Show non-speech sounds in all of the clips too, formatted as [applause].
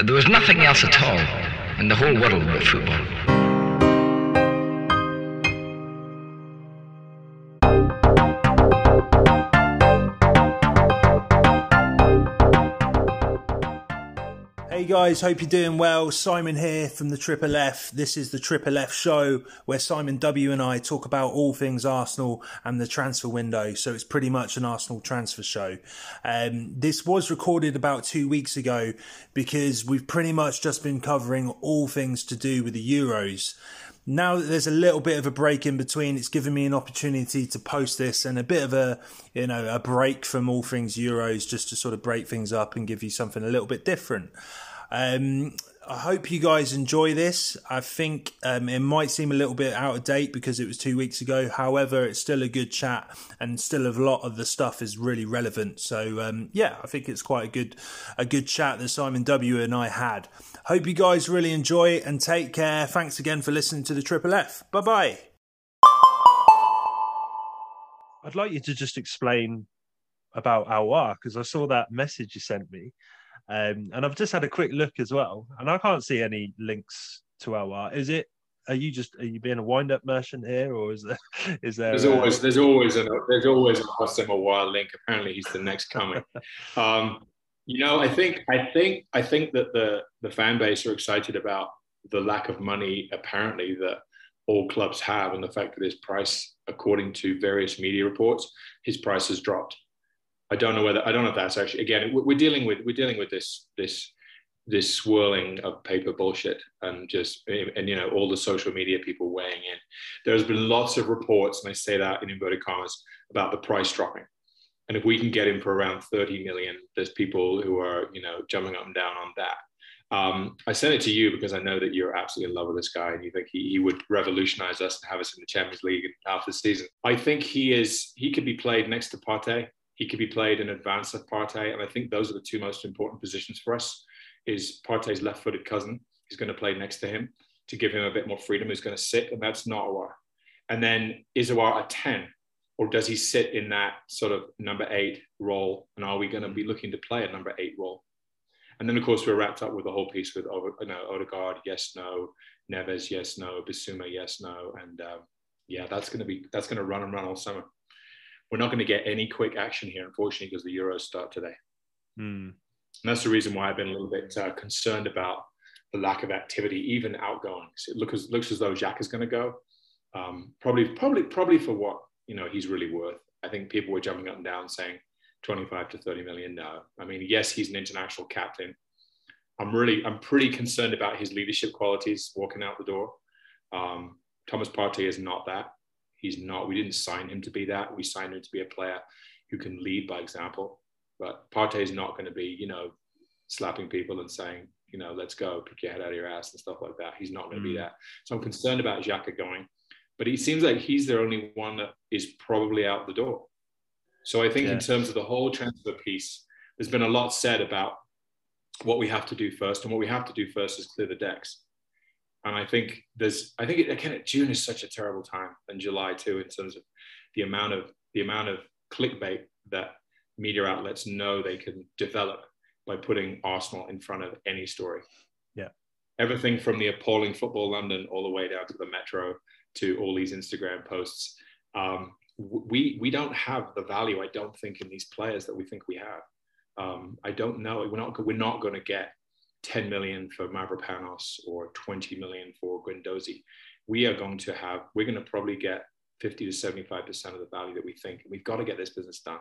There was nothing else at all in the whole world but football. Hey guys, hope you're doing well. Simon here from the Triple F. This is the Triple F show where Simon W and I talk about all things Arsenal and the transfer window. So it's pretty much an Arsenal transfer show. Um, this was recorded about two weeks ago because we've pretty much just been covering all things to do with the Euros now that there's a little bit of a break in between, it's given me an opportunity to post this and a bit of a, you know, a break from all things Euros just to sort of break things up and give you something a little bit different. Um, I hope you guys enjoy this. I think um, it might seem a little bit out of date because it was two weeks ago. However, it's still a good chat, and still a lot of the stuff is really relevant. So um, yeah, I think it's quite a good a good chat that Simon W and I had. Hope you guys really enjoy it and take care. Thanks again for listening to the Triple F. Bye bye. I'd like you to just explain about Aouar because I saw that message you sent me um, and I've just had a quick look as well, and I can't see any links to Aouar. Is it? Are you just are you being a wind up merchant here, or is there [laughs] is there? There's always there's always a there's always a Houssem Aouar link. Apparently, he's the next coming. [laughs] um, you know, I think I think I think that the the fan base are excited about the lack of money apparently that all clubs have, and the fact that his price, according to various media reports, his price has dropped. I don't know whether I don't know if that's actually again we're dealing with we're dealing with this this this swirling of paper bullshit and just and you know all the social media people weighing in. There's been lots of reports, and I say that in inverted commas, about the price dropping. And if we can get him for around 30 million, there's people who are you know jumping up and down on that. Um, I sent it to you because I know that you're absolutely in love with this guy and you think he, he would revolutionize us and have us in the Champions League after the season. I think he is he could be played next to Partey he could be played in advance of Partey, and I think those are the two most important positions for us. Is Partey's left-footed cousin who's going to play next to him to give him a bit more freedom, who's going to sit, and that's not Aouar. And then is Aouar a ten, or does he sit in that sort of number eight role? And are we going to be looking to play a number eight role? And then, of course, we're wrapped up with the whole piece with you know, Odegaard, yes, no, Neves, yes, no, Bissouma, yes, no, and um, yeah, that's going to be that's going to run and run all summer we're not going to get any quick action here, unfortunately, because the Euros start today. Mm. And that's the reason why I've been a little bit uh, concerned about the lack of activity, even outgoings. It looks, looks as though Jack is going to go. Um, probably, probably, probably for what you know he's really worth. I think people were jumping up and down saying 25 to 30 million. No, I mean, yes, he's an international captain. I'm really, I'm pretty concerned about his leadership qualities walking out the door. Um, Thomas Partey is not that. He's not. We didn't sign him to be that. We signed him to be a player who can lead by example. But Partey is not going to be, you know, slapping people and saying, you know, let's go, pick your head out of your ass and stuff like that. He's not going to mm. be that. So I'm concerned about Xhaka going, but he seems like he's the only one that is probably out the door. So I think yeah. in terms of the whole transfer piece, there's been a lot said about what we have to do first, and what we have to do first is clear the decks. And I think there's, I think it, again, June is such a terrible time, and July too, in terms of the amount of the amount of clickbait that media outlets know they can develop by putting Arsenal in front of any story. Yeah, everything from the appalling football London all the way down to the Metro to all these Instagram posts. Um, we we don't have the value, I don't think, in these players that we think we have. Um, I don't know. We're not we're not going to get 10 million for Mavropanos or 20 million for Guendouzi, we are going to have, we're going to probably get 50 to 75% of the value that we think. We've got to get this business done.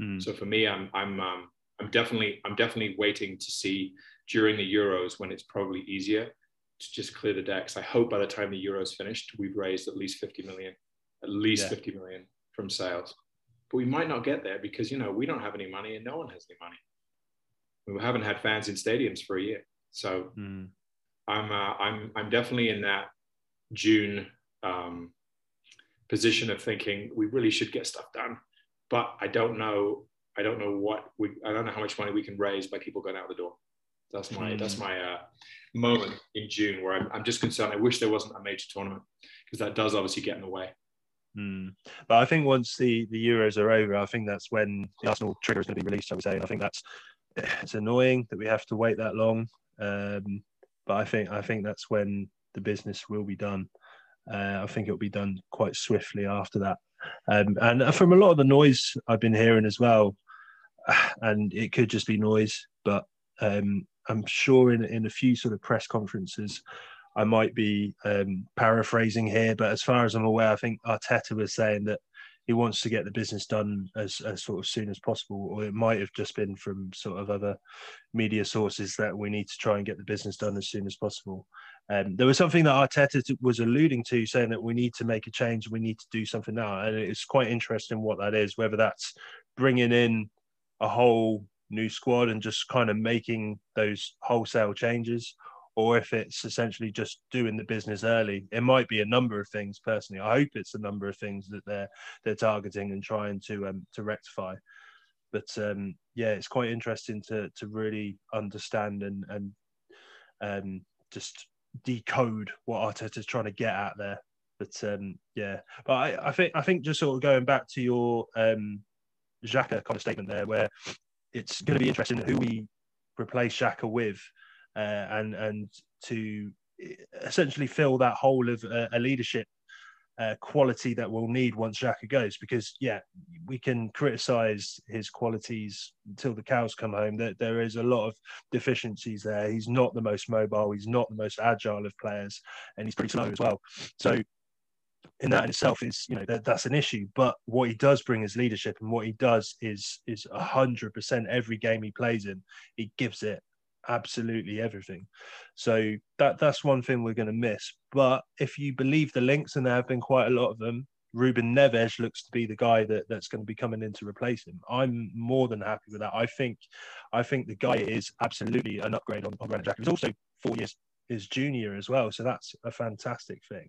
Mm. So for me, I'm, I'm, um, I'm definitely, I'm definitely waiting to see during the Euros when it's probably easier to just clear the decks. I hope by the time the Euros finished, we've raised at least 50 million, at least yeah. 50 million from sales. But we might not get there because, you know, we don't have any money and no one has any money we haven't had fans in stadiums for a year. So mm. I'm uh, I'm I'm definitely in that June um, position of thinking we really should get stuff done, but I don't know I don't know what we I don't know how much money we can raise by people going out the door. That's my mm. that's my uh, moment in June where I'm, I'm just concerned. I wish there wasn't a major tournament because that does obviously get in the way. Mm. But I think once the, the Euros are over, I think that's when the Arsenal trigger is going to be released. I would say, and I think that's it's annoying that we have to wait that long. Um, but I think I think that's when the business will be done. Uh, I think it'll be done quite swiftly after that. Um, and from a lot of the noise I've been hearing as well, [sighs] and it could just be noise, but um, I'm sure in in a few sort of press conferences, I might be um, paraphrasing here, but as far as I'm aware, I think Arteta was saying that he wants to get the business done as, as sort of soon as possible, or it might have just been from sort of other media sources that we need to try and get the business done as soon as possible. Um, there was something that Arteta was alluding to, saying that we need to make a change, we need to do something now, and it's quite interesting what that is. Whether that's bringing in a whole new squad and just kind of making those wholesale changes, or if it's essentially just doing the business early. It might be a number of things. Personally, I hope it's a number of things that they're they're targeting and trying to um, to rectify. But um, yeah, it's quite interesting to to really understand and and um, just decode what Arteta's trying to get at there. But um, yeah, but I, I think I think just sort of going back to your um, Xhaka kind of statement there, where it's going to be interesting who we replace Xhaka with and and to essentially fill that hole of uh, a leadership uh, quality that we'll need once Xhaka goes. Because yeah, we can criticise his qualities until the cows come home. That there is a lot of deficiencies there. He's not the most mobile. He's not the most agile of players, and he's pretty slow as well. So. In that in itself is, you know, that, that's an issue. But what he does bring is leadership, and what he does is is a hundred percent every game he plays in, he gives it absolutely everything. So that that's one thing we're going to miss. But if you believe the links, and there have been quite a lot of them, Ruben Neves looks to be the guy that, that's going to be coming in to replace him. I'm more than happy with that. I think I think the guy is absolutely an upgrade on, on Granit Xhaka. He's also four years his junior as well, so that's a fantastic thing.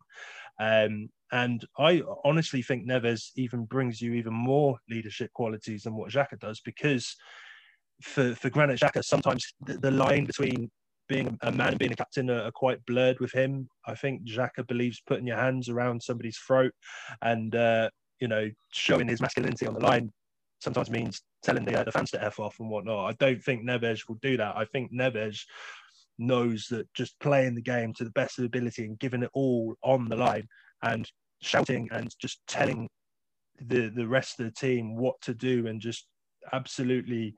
Um, and I honestly think Neves even brings you even more leadership qualities than what Xhaka does because for for Granit Xhaka, sometimes the, the, line between being a man and being a captain are, are, quite blurred with him. I think Xhaka believes putting your hands around somebody's throat and uh, you know showing his masculinity on the line sometimes means telling the, uh, the fans to f off and whatnot. I don't think Neves will do that. I think Neves knows that just playing the game to the best of ability and giving it all on the line and shouting and just telling the the rest of the team what to do and just absolutely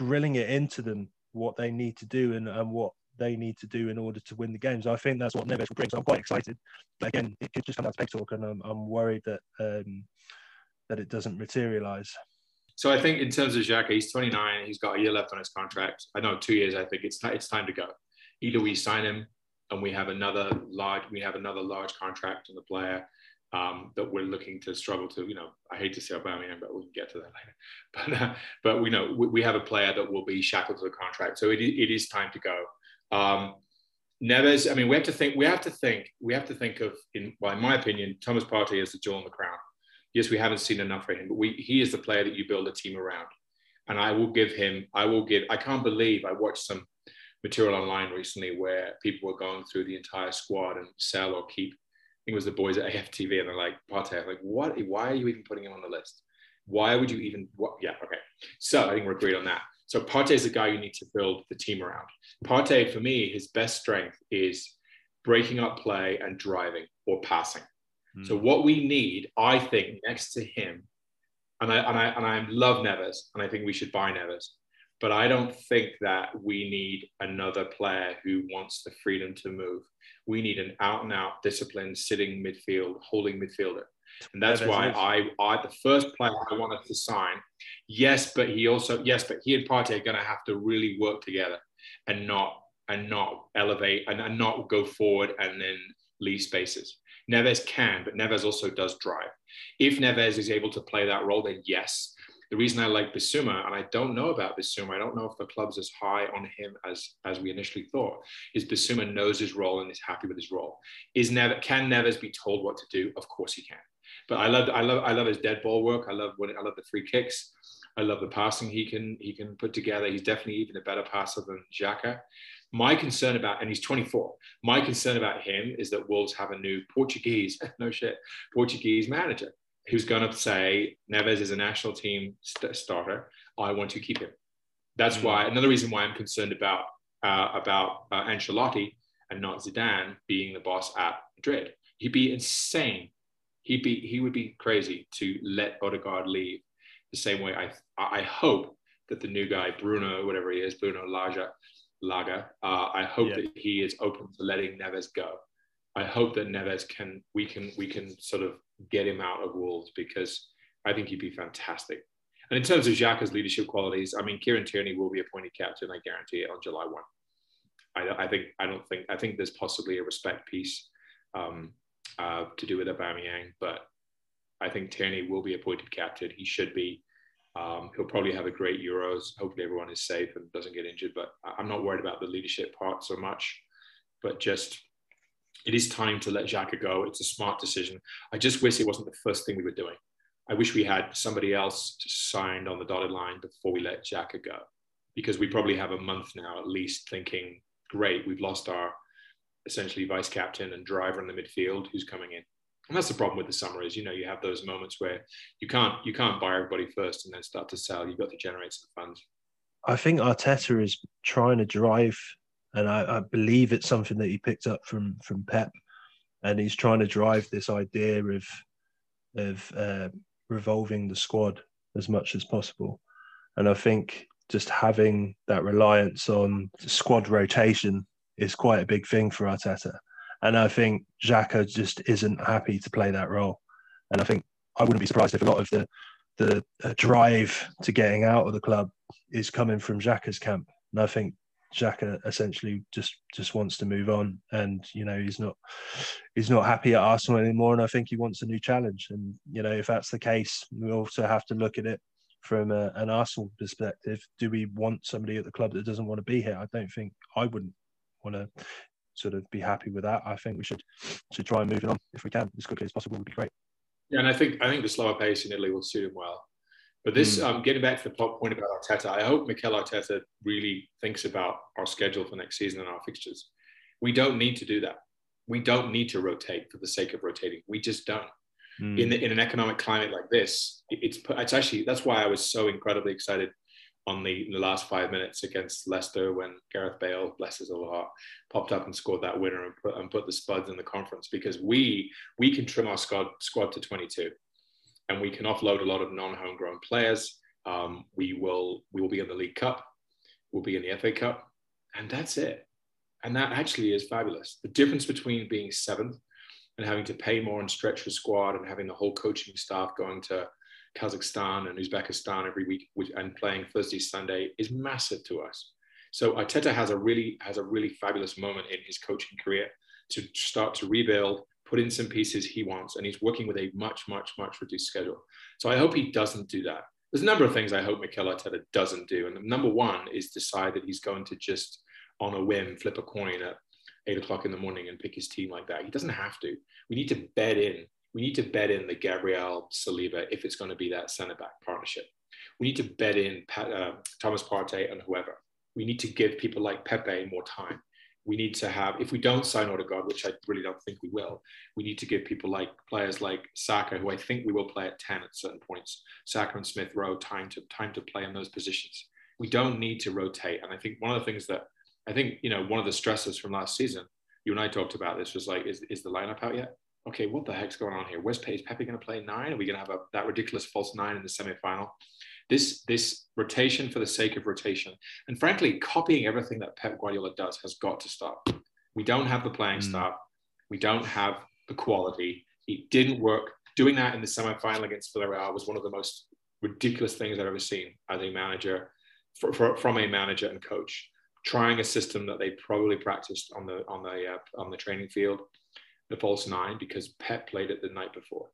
grilling it into them what they need to do and, and what they need to do in order to win the games. I think that's what Neves will bring. So I'm quite excited. But again, it could just come out to peg talk, and I'm, I'm worried that um, that it doesn't materialise. So I think in terms of Xhaka, he's 29. He's got a year left on his contract. I know two years. I think it's t- it's time to go. Either we sign him and we have another large we have another large contract on the player, um, that we're looking to struggle to, you know, I hate to say Aubameyang, but we can get to that later. [laughs] But, uh, but we know we, we, have a player that will be shackled to the contract. So it, it is time to go. Um, Neves, I mean, we have to think, we have to think, we have to think of, in, well, in my opinion, Thomas Partey is the jewel in the crown. Yes, we haven't seen enough for him, but we, he is the player that you build a team around. And I will give him, I will give, I can't believe I watched some material online recently where people were going through the entire squad and sell or keep think it was the boys at AFTV, and they're like, Partey, like, what? Why are you even putting him on the list? Why would you even? What? Yeah, okay. So I think we're agreed on that. So Partey is the guy you need to build the team around. Partey, for me, his best strength is breaking up play and driving or passing. Mm. So what we need, I think, next to him, and I and I and I love Neves, and I think we should buy Neves. but I don't think that we need another player who wants the freedom to move we need an out and out disciplined sitting midfield, holding midfielder. And that's why I, I, the first player I wanted to sign, yes, but he also, yes, but he and Partey are going to have to really work together and not, and not elevate and, and not go forward and then leave spaces. Neves can, but Neves also does drive. If Neves is able to play that role, then yes, the reason I like Bissouma, and I don't know about Bissouma, I don't know if the club's as high on him as as we initially thought, is Bissouma knows his role and is happy with his role. Is Neves can Neves be told what to do? Of course he can. But I love I love I love his dead ball work. I love I love the free kicks. I love the passing he can he can put together. He's definitely even a better passer than Xhaka. My concern about, and he's 24. My concern about him is that Wolves have a new Portuguese, [laughs] no shit, Portuguese manager who's going to say Neves is a national team st- starter. I want to keep him. That's mm. why another reason why I'm concerned about uh, about uh, Ancelotti and not Zidane being the boss at Madrid. He'd be insane. He'd be he would be crazy to let Odegaard leave the same way. I I hope that the new guy Bruno, whatever he is, Bruno Lage, Laga, uh, I hope yeah. that he is open to letting Neves go. I hope that Neves can we can we can sort of get him out of Wolves because I think he'd be fantastic. And in terms of Xhaka's leadership qualities, I mean, Kieran Tierney will be appointed captain, I guarantee it, on July 1. I, I think, I don't think, I think there's possibly a respect piece um, uh, to do with Aubameyang, but I think Tierney will be appointed captain. He should be. Um, he'll probably have a great Euros. Hopefully, everyone is safe and doesn't get injured. But I'm not worried about the leadership part so much. But just, it is time to let Xhaka go. It's a smart decision. I just wish it wasn't the first thing we were doing. I wish we had somebody else signed on the dotted line before we let Xhaka go, because we probably have a month now at least thinking, great, we've lost our essentially vice captain and driver in the midfield who's coming in. And that's the problem with the summer is, you know, you have those moments where you can't you can't buy everybody first and then start to sell. You've got to generate some funds. I think Arteta is trying to drive, and I, I believe it's something that he picked up from from Pep, and he's trying to drive this idea of of uh, revolving the squad as much as possible. And I think just having that reliance on squad rotation is quite a big thing for Arteta. And I think Xhaka just isn't happy to play that role. And I think I wouldn't be surprised if a lot of the the uh, drive to getting out of the club is coming from Xhaka's camp. And I think Xhaka essentially just just wants to move on, and you know he's not he's not happy at Arsenal anymore, and I think he wants a new challenge. And you know if that's the case, we also have to look at it from a, an Arsenal perspective. Do we want somebody at the club that doesn't want to be here? I don't think I wouldn't want to sort of be happy with that. I think we should should try and move it on if we can as quickly as possible. Would be great. Yeah, and I think I think the slower pace in Italy will suit him well. But this, mm. um, getting back to the point about Arteta, I hope Mikel Arteta really thinks about our schedule for next season and our fixtures. We don't need to do that. We don't need to rotate for the sake of rotating. We just don't. Mm. In, the, in an economic climate like this, it's it's actually that's why I was so incredibly excited on the, the last five minutes against Leicester when Gareth Bale, bless his little heart, popped up and scored that winner and put, and put the Spuds in the conference because we we can trim our squad squad to 22 and we can offload a lot of non-homegrown players. Um, we will we will be in the League Cup, we'll be in the FA Cup, and that's it. And that actually is fabulous. The difference between being seventh and having to pay more and stretch the squad and having the whole coaching staff going to Kazakhstan and Uzbekistan every week and playing Thursday, Sunday is massive to us. So Arteta has a really has a really fabulous moment in his coaching career to start to rebuild put in some pieces he wants, and he's working with a much, much, much reduced schedule. So I hope he doesn't do that. There's a number of things I hope Mikel Arteta doesn't do. And number one is decide that he's going to just on a whim flip a coin at eight o'clock in the morning and pick his team like that. He doesn't have to. We need to bed in. We need to bed in the Gabriel Saliba if it's going to be that centre back partnership. We need to bed in uh, Thomas Partey and whoever. We need to give people like Pepe more time we need to have, if we don't sign Odegaard, which I really don't think we will, we need to give people like players like Saka, who I think we will play at 10 at certain points, Saka and Smith Rowe, time to time to play in those positions. We don't need to rotate. And I think one of the things that I think, you know, one of the stresses from last season, you and I talked about this was like, is, is the lineup out yet? Okay, what the heck's going on here? Where's Is Pepe going to play nine? Are we going to have a, that ridiculous false nine in the semi-final? This, this rotation for the sake of rotation, and frankly, copying everything that Pep Guardiola does has got to stop. We don't have the playing mm. staff. We don't have the quality. It didn't work. Doing that in the semi-final against Villarreal was one of the most ridiculous things I've ever seen as a manager, for, for, from a manager and coach. Trying a system that they probably practiced on the on the uh, on the training field, the false nine, because Pep played it the night before.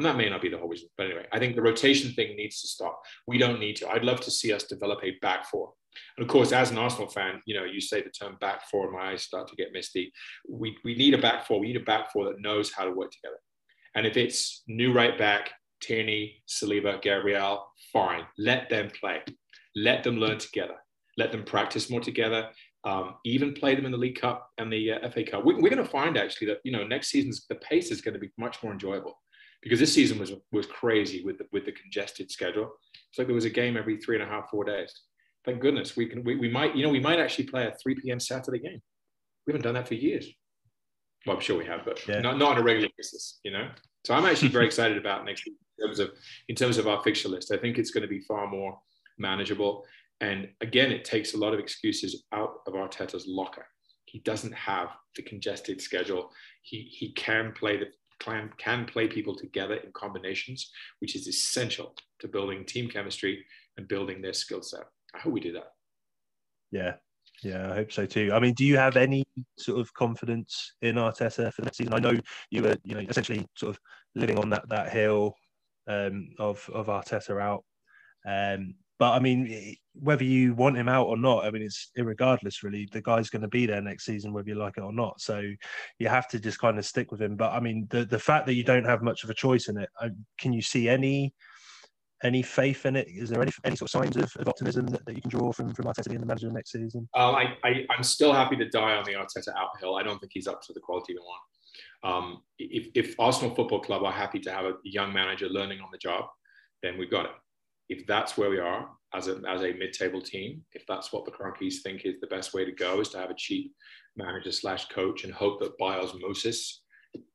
And that may not be the whole reason. But anyway, I think the rotation thing needs to stop. We don't need to. I'd love to see us develop a back four. And of course, as an Arsenal fan, you know, you say the term back four, and my eyes start to get misty. We, we need a back four. We need a back four that knows how to work together. And if it's new right back, Tierney, Saliba, Gabriel, fine. Let them play. Let them learn together. Let them practice more together. Um, even play them in the League Cup and the uh, FA Cup. We, we're going to find actually that you know next season's the pace is going to be much more enjoyable because this season was was crazy with the, with the congested schedule. It's like there was a game every three and a half, four days. Thank goodness we can. We, we might, you know, we might actually play a 3 p.m. Saturday game. We haven't done that for years. Well, I'm sure we have, but yeah. not, not on a regular basis, you know. So I'm actually very [laughs] excited about next week in terms of in terms of our fixture list. I think it's going to be far more manageable. And again, it takes a lot of excuses out of Arteta's locker. He doesn't have the congested schedule. He he can play the can, can play people together in combinations, which is essential to building team chemistry and building their skill set. I hope we do that. Yeah, yeah, I hope so too. I mean, do you have any sort of confidence in Arteta for the season? I know you were, you know, essentially sort of living on that that hill um, of of Arteta out. Um, but I mean, whether you want him out or not, I mean, it's irregardless, really. The guy's going to be there next season, whether you like it or not. So you have to just kind of stick with him. But I mean, the the fact that you don't have much of a choice in it, uh, can you see any any faith in it? Is there any any sort of signs of, of optimism that, that you can draw from from Arteta being the manager next season? Um, I, I am still happy to die on the Arteta out hill. I don't think he's up to the quality we want. Um, if, if Arsenal Football Club are happy to have a young manager learning on the job, then we've got it if that's where we are as a, as a mid-table team, if that's what the Kroenkes think is the best way to go, is to have a cheap manager slash coach and hope that by osmosis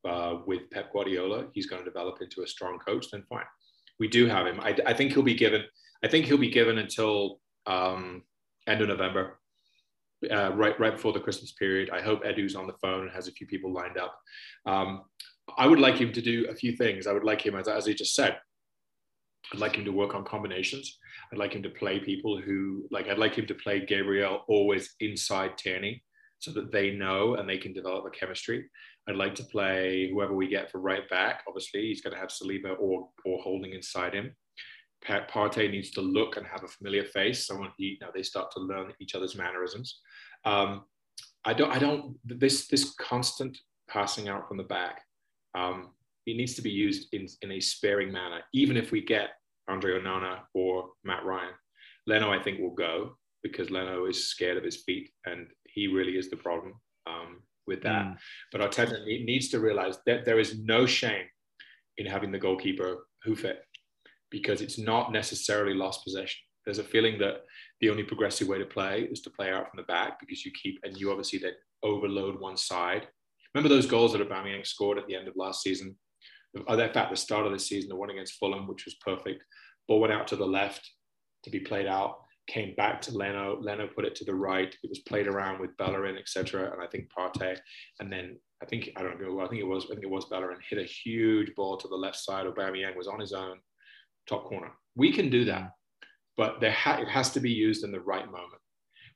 uh, with Pep Guardiola, he's going to develop into a strong coach, then fine. We do have him. I, I think he'll be given. I think he'll be given until um, end of November, uh, right right before the Christmas period. I hope Edu's on the phone and has a few people lined up. Um, I would like him to do a few things. I would like him, as, as he just said, I'd like him to work on combinations. I'd like him to play people who like I'd like him to play Gabriel always inside Tierney so that they know and they can develop a chemistry. I'd like to play whoever we get for right back. Obviously, he's going to have Saliba or or holding inside him. Partey needs to look and have a familiar face. Someone he you know they start to learn each other's mannerisms. Um, I don't I don't this this constant passing out from the back. Um, it needs to be used in, in a sparing manner, even if we get Andre Onana or Matt Ryan. Leno, I think, will go because Leno is scared of his feet and he really is the problem um, with that. Mm. But Arteta needs to realize that there is no shame in having the goalkeeper hoof it because it's not necessarily lost possession. There's a feeling that the only progressive way to play is to play out from the back because you keep, and you obviously then overload one side. Remember those goals that Aubameyang scored at the end of last season? In fact, the start of the season, the one against Fulham, which was perfect. Ball went out to the left to be played out, came back to Leno. Leno put it to the right. It was played around with Bellerin, etc. And I think Partey. And then I think I don't know. I think it was I think it was Bellerin hit a huge ball to the left side. Aubameyang was on his own, top corner. We can do that, but there ha- it has to be used in the right moment.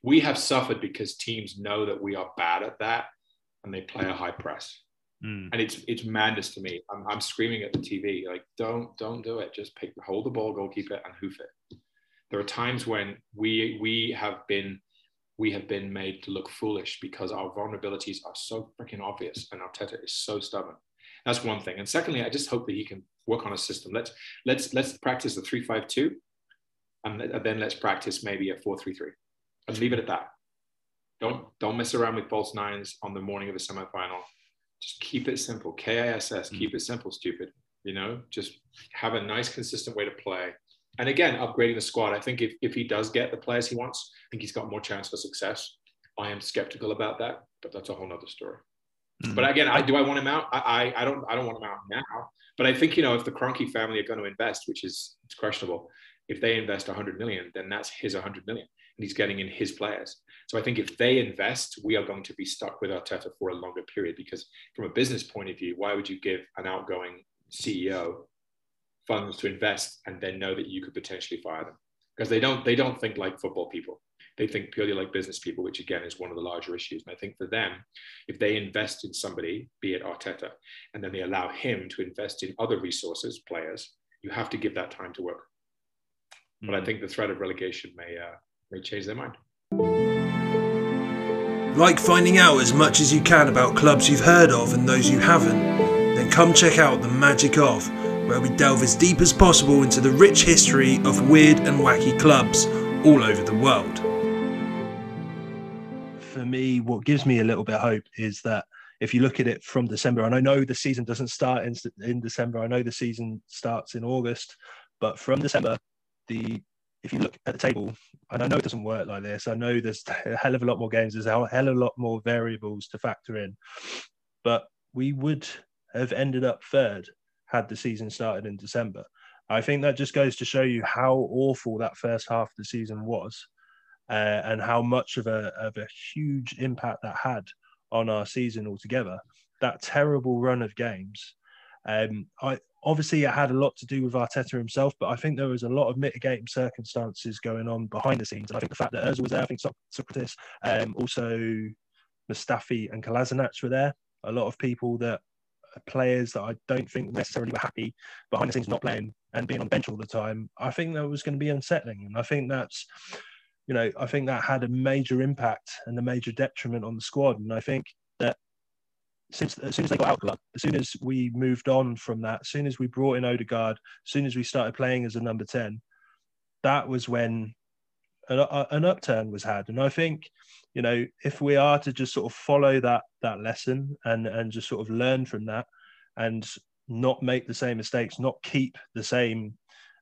We have suffered because teams know that we are bad at that, and they play a high press. Mm. And it's it's madness to me. I'm, I'm screaming at the TV like, don't don't do it. Just pick, hold the ball, goalkeeper, and hoof it. There are times when we we have been we have been made to look foolish because our vulnerabilities are so freaking obvious, and Arteta is so stubborn. That's one thing. And secondly, I just hope that he can work on a system. Let's let's let's practice the three five two, and then let's practice maybe a four three three, and leave it at that. Don't don't mess around with false nines on the morning of the semifinal just keep it simple. KISS, mm. keep it simple, stupid. You know, just have a nice, consistent way to play. And again, upgrading the squad. I think if, if he does get the players he wants, I think he's got more chance for success. I am skeptical about that, but that's a whole nother story. Mm. But again, I do I want him out? I, I, I don't I don't want him out now. But I think you know if the Kroenke family are going to invest, which is it's questionable, if they invest 100 million, then that's his 100 million and he's getting in his players. So I think if they invest, we are going to be stuck with Arteta for a longer period because from a business point of view, why would you give an outgoing CEO funds to invest and then know that you could potentially fire them? Because they don't they don't think like football people. They think purely like business people, which again is one of the larger issues. And I think for them, if they invest in somebody, be it Arteta, and then they allow him to invest in other resources, players, you have to give that time to work. But I hmm. think the threat of relegation may uh, may change their mind. Like finding out as much as you can about clubs you've heard of and those you haven't? Then come check out The Magic Of, where we delve as deep as possible into the rich history of weird and wacky clubs all over the world. For me, what gives me a little bit of hope is that if you look at it from December, and I know the season doesn't start in, in December, I know the season starts in August, but from December, the if you look at the table, and I know it doesn't work like this, I know there's [laughs] a hell of a lot more games, there's a hell of a lot more variables to factor in, but we would have ended up third had the season started in December. I think that just goes to show you how awful that first half of the season was, uh, and how much of a of a huge impact that had on our season altogether. That terrible run of games. Um, I obviously it had a lot to do with Arteta himself, but I think there was a lot of mitigating circumstances going on behind the scenes. And I think the fact that Özil was there, I think Sokratis, um, also Mustafi and Kolasinac were there. A lot of people that players that I don't think necessarily were happy behind the scenes not playing and being on bench all the time. I think that was going to be unsettling, and I think that's you know, I think that had a major impact and a major detriment on the squad. And I think since as soon as they got out as soon as we moved on from that, as soon as we brought in Odegaard, as soon as we started playing as a number 10, that was when an, an upturn was had. And I think, you know, if we are to just sort of follow that that lesson and and just sort of learn from that and not make the same mistakes, not keep the same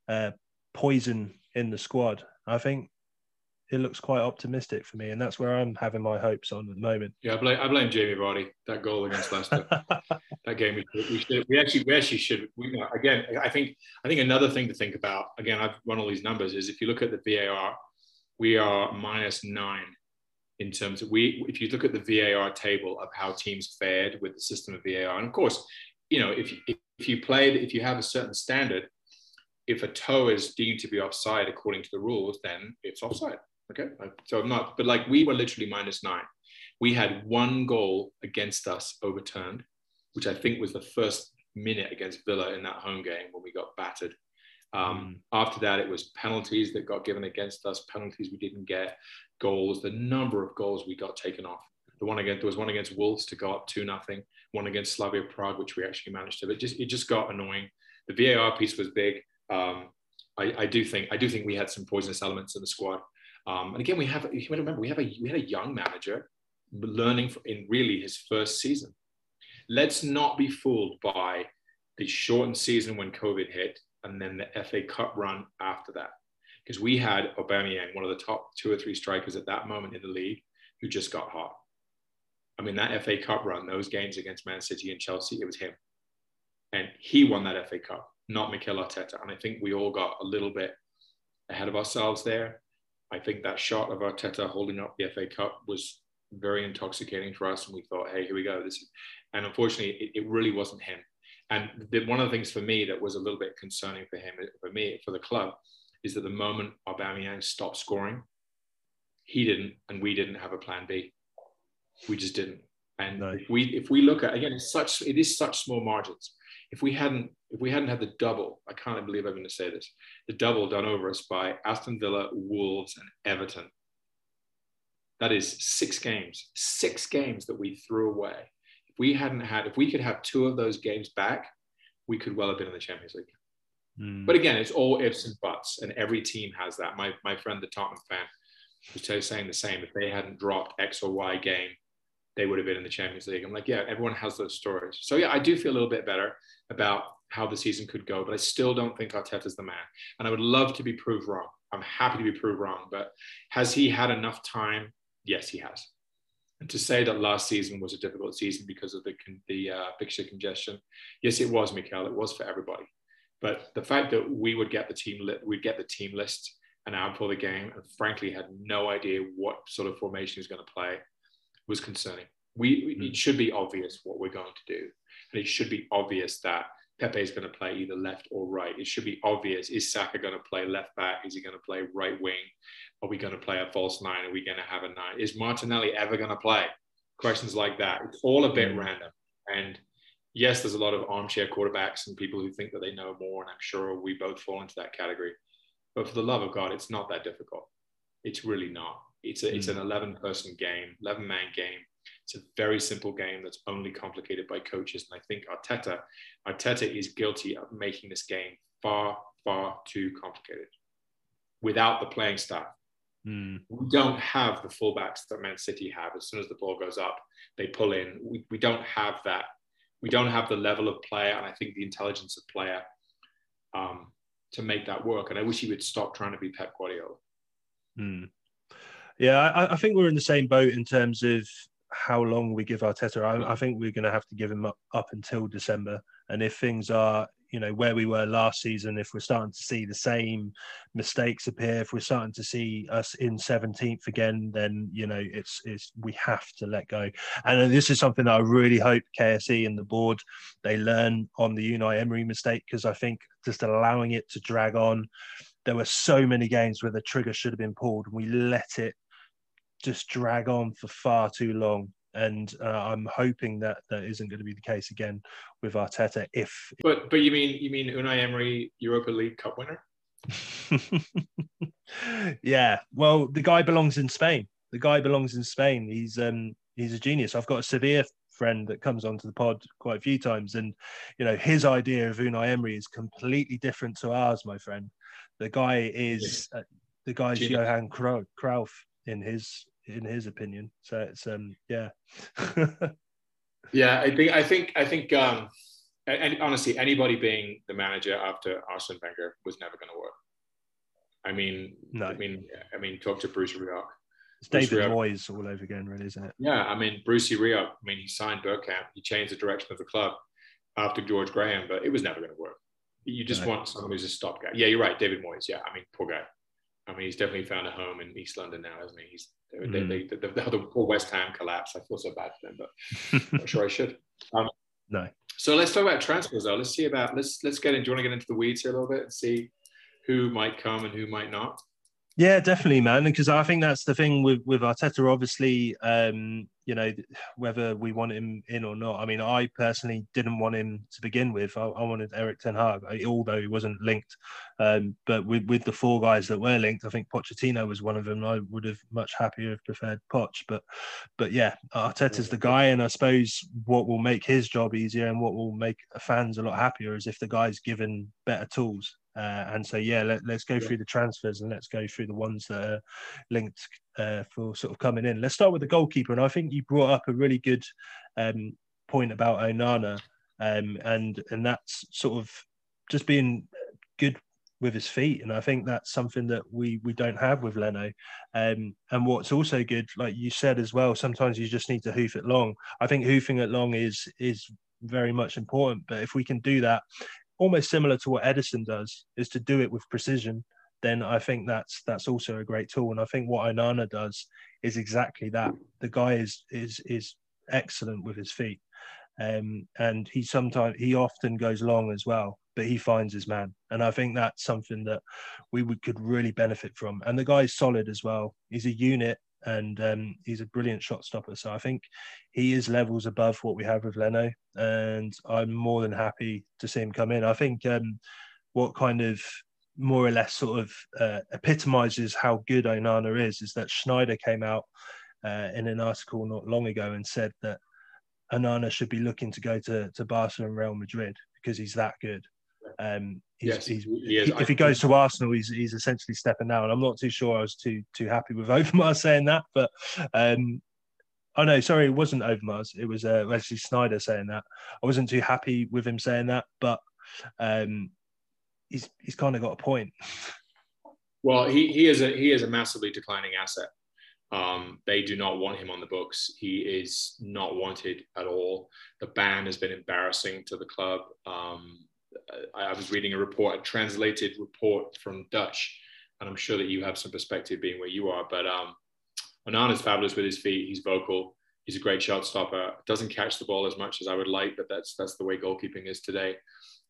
uh, poison in the squad, I think it looks quite optimistic for me, and that's where I'm having my hopes on at the moment. Yeah, I blame, I blame Jamie Vardy that goal against Leicester. [laughs] that game, we, should, we actually we actually should. We, again, I think I think another thing to think about. Again, I've run all these numbers. Is if you look at the VAR, we are minus nine in terms of we. If you look at the VAR table of how teams fared with the system of VAR, and of course, you know if if, if you played if you have a certain standard. If a toe is deemed to be offside according to the rules, then it's offside Okay. So I'm not, but like we were literally minus nine. We had one goal against us overturned, which I think was the first minute against Villa in that home game when we got battered. Um, mm. After that, it was penalties that got given against us, penalties we didn't get, goals, the number of goals we got taken off. The one against there was one against Wolves to go up two nothing, one against Slavia Prague, which we actually managed to. But just it just got annoying. The VAR piece was big. Um, I, I, do think I do think we had some poisonous elements in the squad. Um, and again, we have you remember we have a we had a young manager learning in really his first season. Let's not be fooled by the shortened season when COVID hit, and then the FA Cup run after that, because we had Aubameyang, one of the top two or three strikers at that moment in the league, who just got hot. I mean, that FA Cup run, those games against Man City and Chelsea, it was him, and he won that FA Cup, not Mikel Arteta. And I think we all got a little bit ahead of ourselves there. I think that shot of Arteta holding up the FA Cup was very intoxicating for us, and we thought, "Hey, here we go." This, is, and unfortunately, it, it, really wasn't him. And the, one of the things for me that was a little bit concerning for him, for me, for the club, is that the moment Aubameyang stopped scoring, he didn't, and we didn't have a plan B. We just didn't. And no. if we if we look at again, it's such it is such small margins if we hadn't if we hadn't had the double, I can't believe I'm going to say this, the double done over us by Aston Villa, Wolves, and Everton. That is six games, six games that we threw away. If we hadn't had, if we could have two of those games back, we could well have been in the Champions League. Mm. But again, it's all ifs and buts, and every team has that. My my friend, the Tottenham fan, was saying the same. If they hadn't dropped X or Y game, they would have been in the Champions League. I'm like, yeah, everyone has those stories. So yeah, I do feel a little bit better about how the season could go, but I still don't think Arteta's the man. And I would love to be proved wrong. I'm happy to be proved wrong, but has he had enough time? Yes, he has. And to say that last season was a difficult season because of the the uh, fixture congestion, yes, it was, Mikel. It was for everybody. But the fact that we would get the team li- we'd get the team list an hour before the game, and frankly had no idea what sort of formation he was going to play, was concerning. We, mm. It should be obvious what we're going to do. And it should be obvious that Pepe is going to play either left or right. It should be obvious. Is Saka going to play left back? Is he going to play right wing? Are we going to play a false nine? Are we going to have a nine? Is Martinelli ever going to play? Questions like that. It's all a bit mm. random. And yes, there's a lot of armchair quarterbacks and people who think that they know more. And I'm sure we both fall into that category. But for the love of God, it's not that difficult. It's really not. It's, a, mm. it's an 11 person game, 11 man game. It's a very simple game that's only complicated by coaches. And I think Arteta, Arteta is guilty of making this game far, far too complicated without the playing staff. Mm. We don't have the fullbacks that Man City have. As soon as the ball goes up, they pull in. We, we don't have that. We don't have the level of player, and I think the intelligence of player um, to make that work. And I wish he would stop trying to be Pep Guardiola. Mm. Yeah, I, I, think we're in the same boat in terms of how long we give Arteta. I, I mm. think we're going to have to give him up, up until December. And if things are you know where we were last season if we're starting to see the same mistakes appear if we're starting to see us in 17th again then you know it's it's we have to let go and this is something that i really hope KSE and the board they learn on the unai emery mistake because i think just allowing it to drag on there were so many games where the trigger should have been pulled and we let it just drag on for far too long and uh, I'm hoping that that isn't going to be the case again with Arteta. If but but you mean you mean Unai Emery Europa League Cup winner? [laughs] yeah, well, the guy belongs in Spain. The guy belongs in Spain. He's um he's a genius. I've got a severe friend that comes onto the pod quite a few times, and you know his idea of Unai Emery is completely different to ours, my friend. The guy is uh, the guy's Johan Cruyff in his in his opinion. So it's um yeah. [laughs] yeah, I think I think I think um and honestly anybody being the manager after Arsene Wenger was never going to work. I mean, no. I mean, I mean, talk to Bruce Rioch. It's Bruce David Rioch. Moyes all over again, really, isn't it? Yeah, I mean, Brucey Rioch. I mean, he signed Bergkamp. He changed the direction of the club after George Graham, but it was never going to work. You just no. want someone who's a stopgap. Yeah, you're right, David Moyes. Yeah, I mean, poor guy. I mean, he's definitely found a home in East London now, hasn't he? He's mm. they, they, the, the, the poor West Ham collapse. I feel so bad for them, but I'm sure I should. [laughs] Um, no. So let's talk about transfers, though. Let's see about let's let's get in. Do you want to get into the weeds here a little bit and see who might come and who might not? Yeah, definitely, man. Because I think that's the thing with with Arteta. Obviously, um, you know, whether we want him in or not. I mean, I personally didn't want him to begin with. I, I wanted Erik Ten Hag, although he wasn't linked. Um, but with, with the four guys that were linked, I think Pochettino was one of them. I would have much happier have preferred Poch. But but yeah, Arteta's the guy, and I suppose what will make his job easier and what will make fans a lot happier is if the guy's given better tools. Uh, and so, yeah, let, us go yeah. through the transfers and let's go through the ones that are linked uh, for sort of coming in. Let's start with the goalkeeper. And I think you brought up a really good um, point about Onana. Um, and and that's sort of just being good with his feet, and I think that's something that we we don't have with Leno. Um, and what's also good, like you said as well, sometimes you just need to hoof it long. I think hoofing it long is is very much important, but if we can do that almost similar to what Ederson does, is to do it with precision, then I think that's that's also a great tool. And I think what Onana does is exactly that. The guy is is is excellent with his feet. Um, and he sometimes he often goes long as well, but he finds his man, and I think that's something that we would, could really benefit from. And the guy's solid as well. He's a unit, and um, he's a brilliant shot stopper. So I think he is levels above what we have with Leno, and I'm more than happy to see him come in. I think um, what kind of more or less sort of uh, epitomizes how good Onana is is that Sneijder came out uh, in an article not long ago and said that Onana should be looking to go to, to Barca and Real Madrid because he's that good. Um, he's, yes, he's, he if he goes to Arsenal, he's, he's essentially stepping down. I'm not too sure I was too too happy with [laughs] Overmars saying that, but um, oh no, sorry, it wasn't Overmars. It was uh, Wesley Sneijder saying that. I wasn't too happy with him saying that, but um, he's he's kind of got a point. Well, he, he is a he is a massively declining asset. Um, they do not want him on the books. He is not wanted at all. The ban has been embarrassing to the club. Um, I, was reading a report, a translated report from Dutch, and I'm sure that you have some perspective being where you are. But um, Onan is fabulous with his feet. He's vocal. He's a great shot stopper. Doesn't catch the ball as much as I would like, but that's that's the way goalkeeping is today.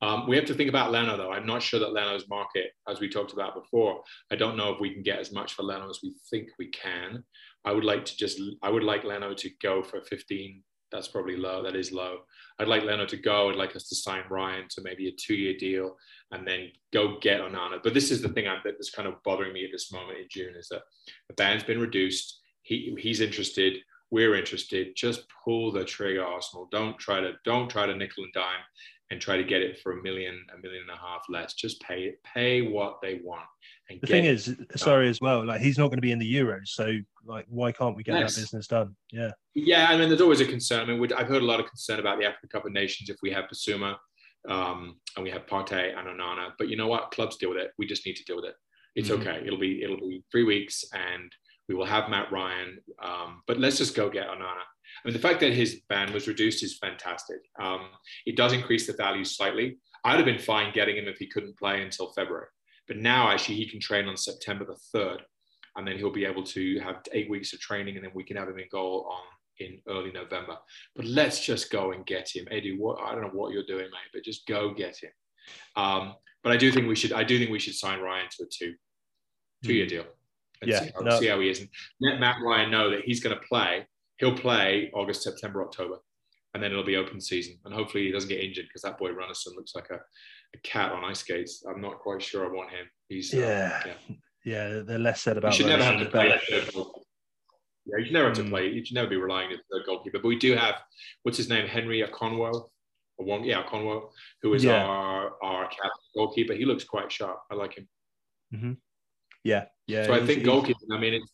Um, we have to think about Leno, though. I'm not sure that Leno's market, as we talked about before, I don't know if we can get as much for Leno as we think we can. I would like to just, I would like Leno to go for 15. That's probably low. That is low. I'd like Leno to go. I'd like us to sign Ryan to maybe a two-year deal and then go get Onana. But this is the thing that's kind of bothering me at this moment in June is that the band's been reduced. He, he's interested. We're interested. Just pull the trigger, Arsenal. Don't try to don't try to nickel and dime and try to get it for a million, a million and a half less. Just pay it, pay what they want. And the thing is, sorry as well, like he's not going to be in the Euros, so like why can't we get yes. that business done? Yeah. Yeah, I mean, there's always a concern. I mean, I've heard a lot of concern about the Africa Cup of Nations if we have Bissouma. um, and we have Partey and Onana. But you know what? Clubs deal with it. We just need to deal with it. It's mm-hmm. okay. It'll be it'll be three weeks, and we will have Matt Ryan. Um, but let's just go get Onana. I mean, the fact that his ban was reduced is fantastic. Um, it does increase the value slightly. I'd have been fine getting him if he couldn't play until February. But now, actually, he can train on September the 3rd, and then he'll be able to have eight weeks of training, and then we can have him in goal on in early November. But let's just go and get him. Eddie, what, I don't know what you're doing, mate, but just go get him. Um, but I do think we should. I do think we should sign Ryan to a two, two-year hmm. deal. And yeah, see how, no. see how he is. And let Matt Ryan know that he's going to play. He'll play August, September, October, and then it'll be open season. And hopefully he doesn't get injured because that boy Runarsson looks like a, a, cat on ice skates. I'm not quite sure I want him. He's yeah, uh, yeah. yeah. The less said about. You should never have to play. Yeah, you should never have to mm. play. You should never be relying on the goalkeeper. But we do have what's his name, Henry or one, yeah, Okonkwo, who is yeah. our our goalkeeper. He looks quite sharp. I like him. Mm-hmm. Yeah, yeah. So I think goalkeeping. I mean, it's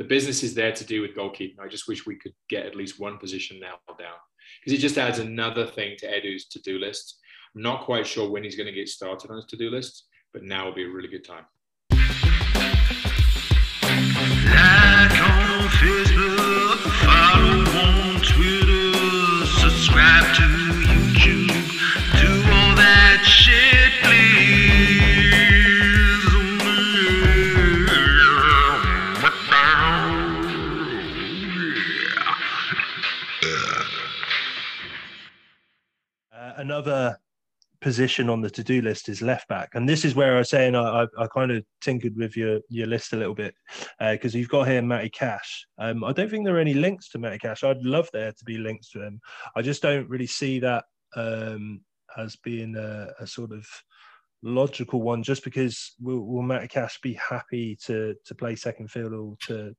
the business is there to do with goalkeeping. I just wish we could get at least one position nailed down because it just adds another thing to Edu's to-do list. I'm not quite sure when he's going to get started on his to-do list, but now will be a really good time. Like on Facebook, follow on Twitter, subscribe to another position on the to-do list is left back, and this is where I was saying I, I, I kind of tinkered with your your list a little bit because uh, you've got here Matty Cash. Um, I don't think there are any links to Matty Cash. I'd love there to be links to him. I just don't really see that um, as being a, a, sort of logical one. Just because will, will Cash be happy to to play second fiddle to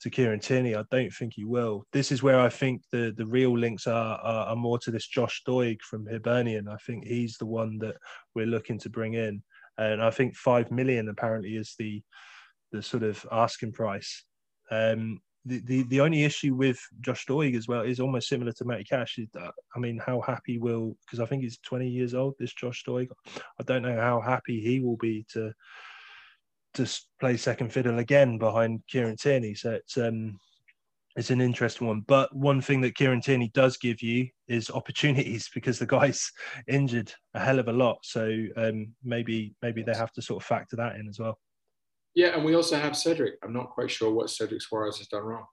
to Kieran Tierney. I don't think he will. This is where I think the the real links are are, are more to this Josh Doig from Hibernian. I think he's the one that we're looking to bring in, and I think five million apparently is the the sort of asking price. Um, the, the, the only issue with Josh Doig as well is almost similar to Matty Cash. Is that, I mean, how happy will because I think he's 20 years old. This Josh Doig, I don't know how happy he will be to to play second fiddle again behind Kieran Tierney. So it's um, it's an interesting one. But one thing that Kieran Tierney does give you is opportunities [laughs] because the guy's injured a hell of a lot. So um, maybe maybe they have to sort of factor that in as well. Yeah, and we also have Cedric. I'm not quite sure what Cedric Soares has done wrong.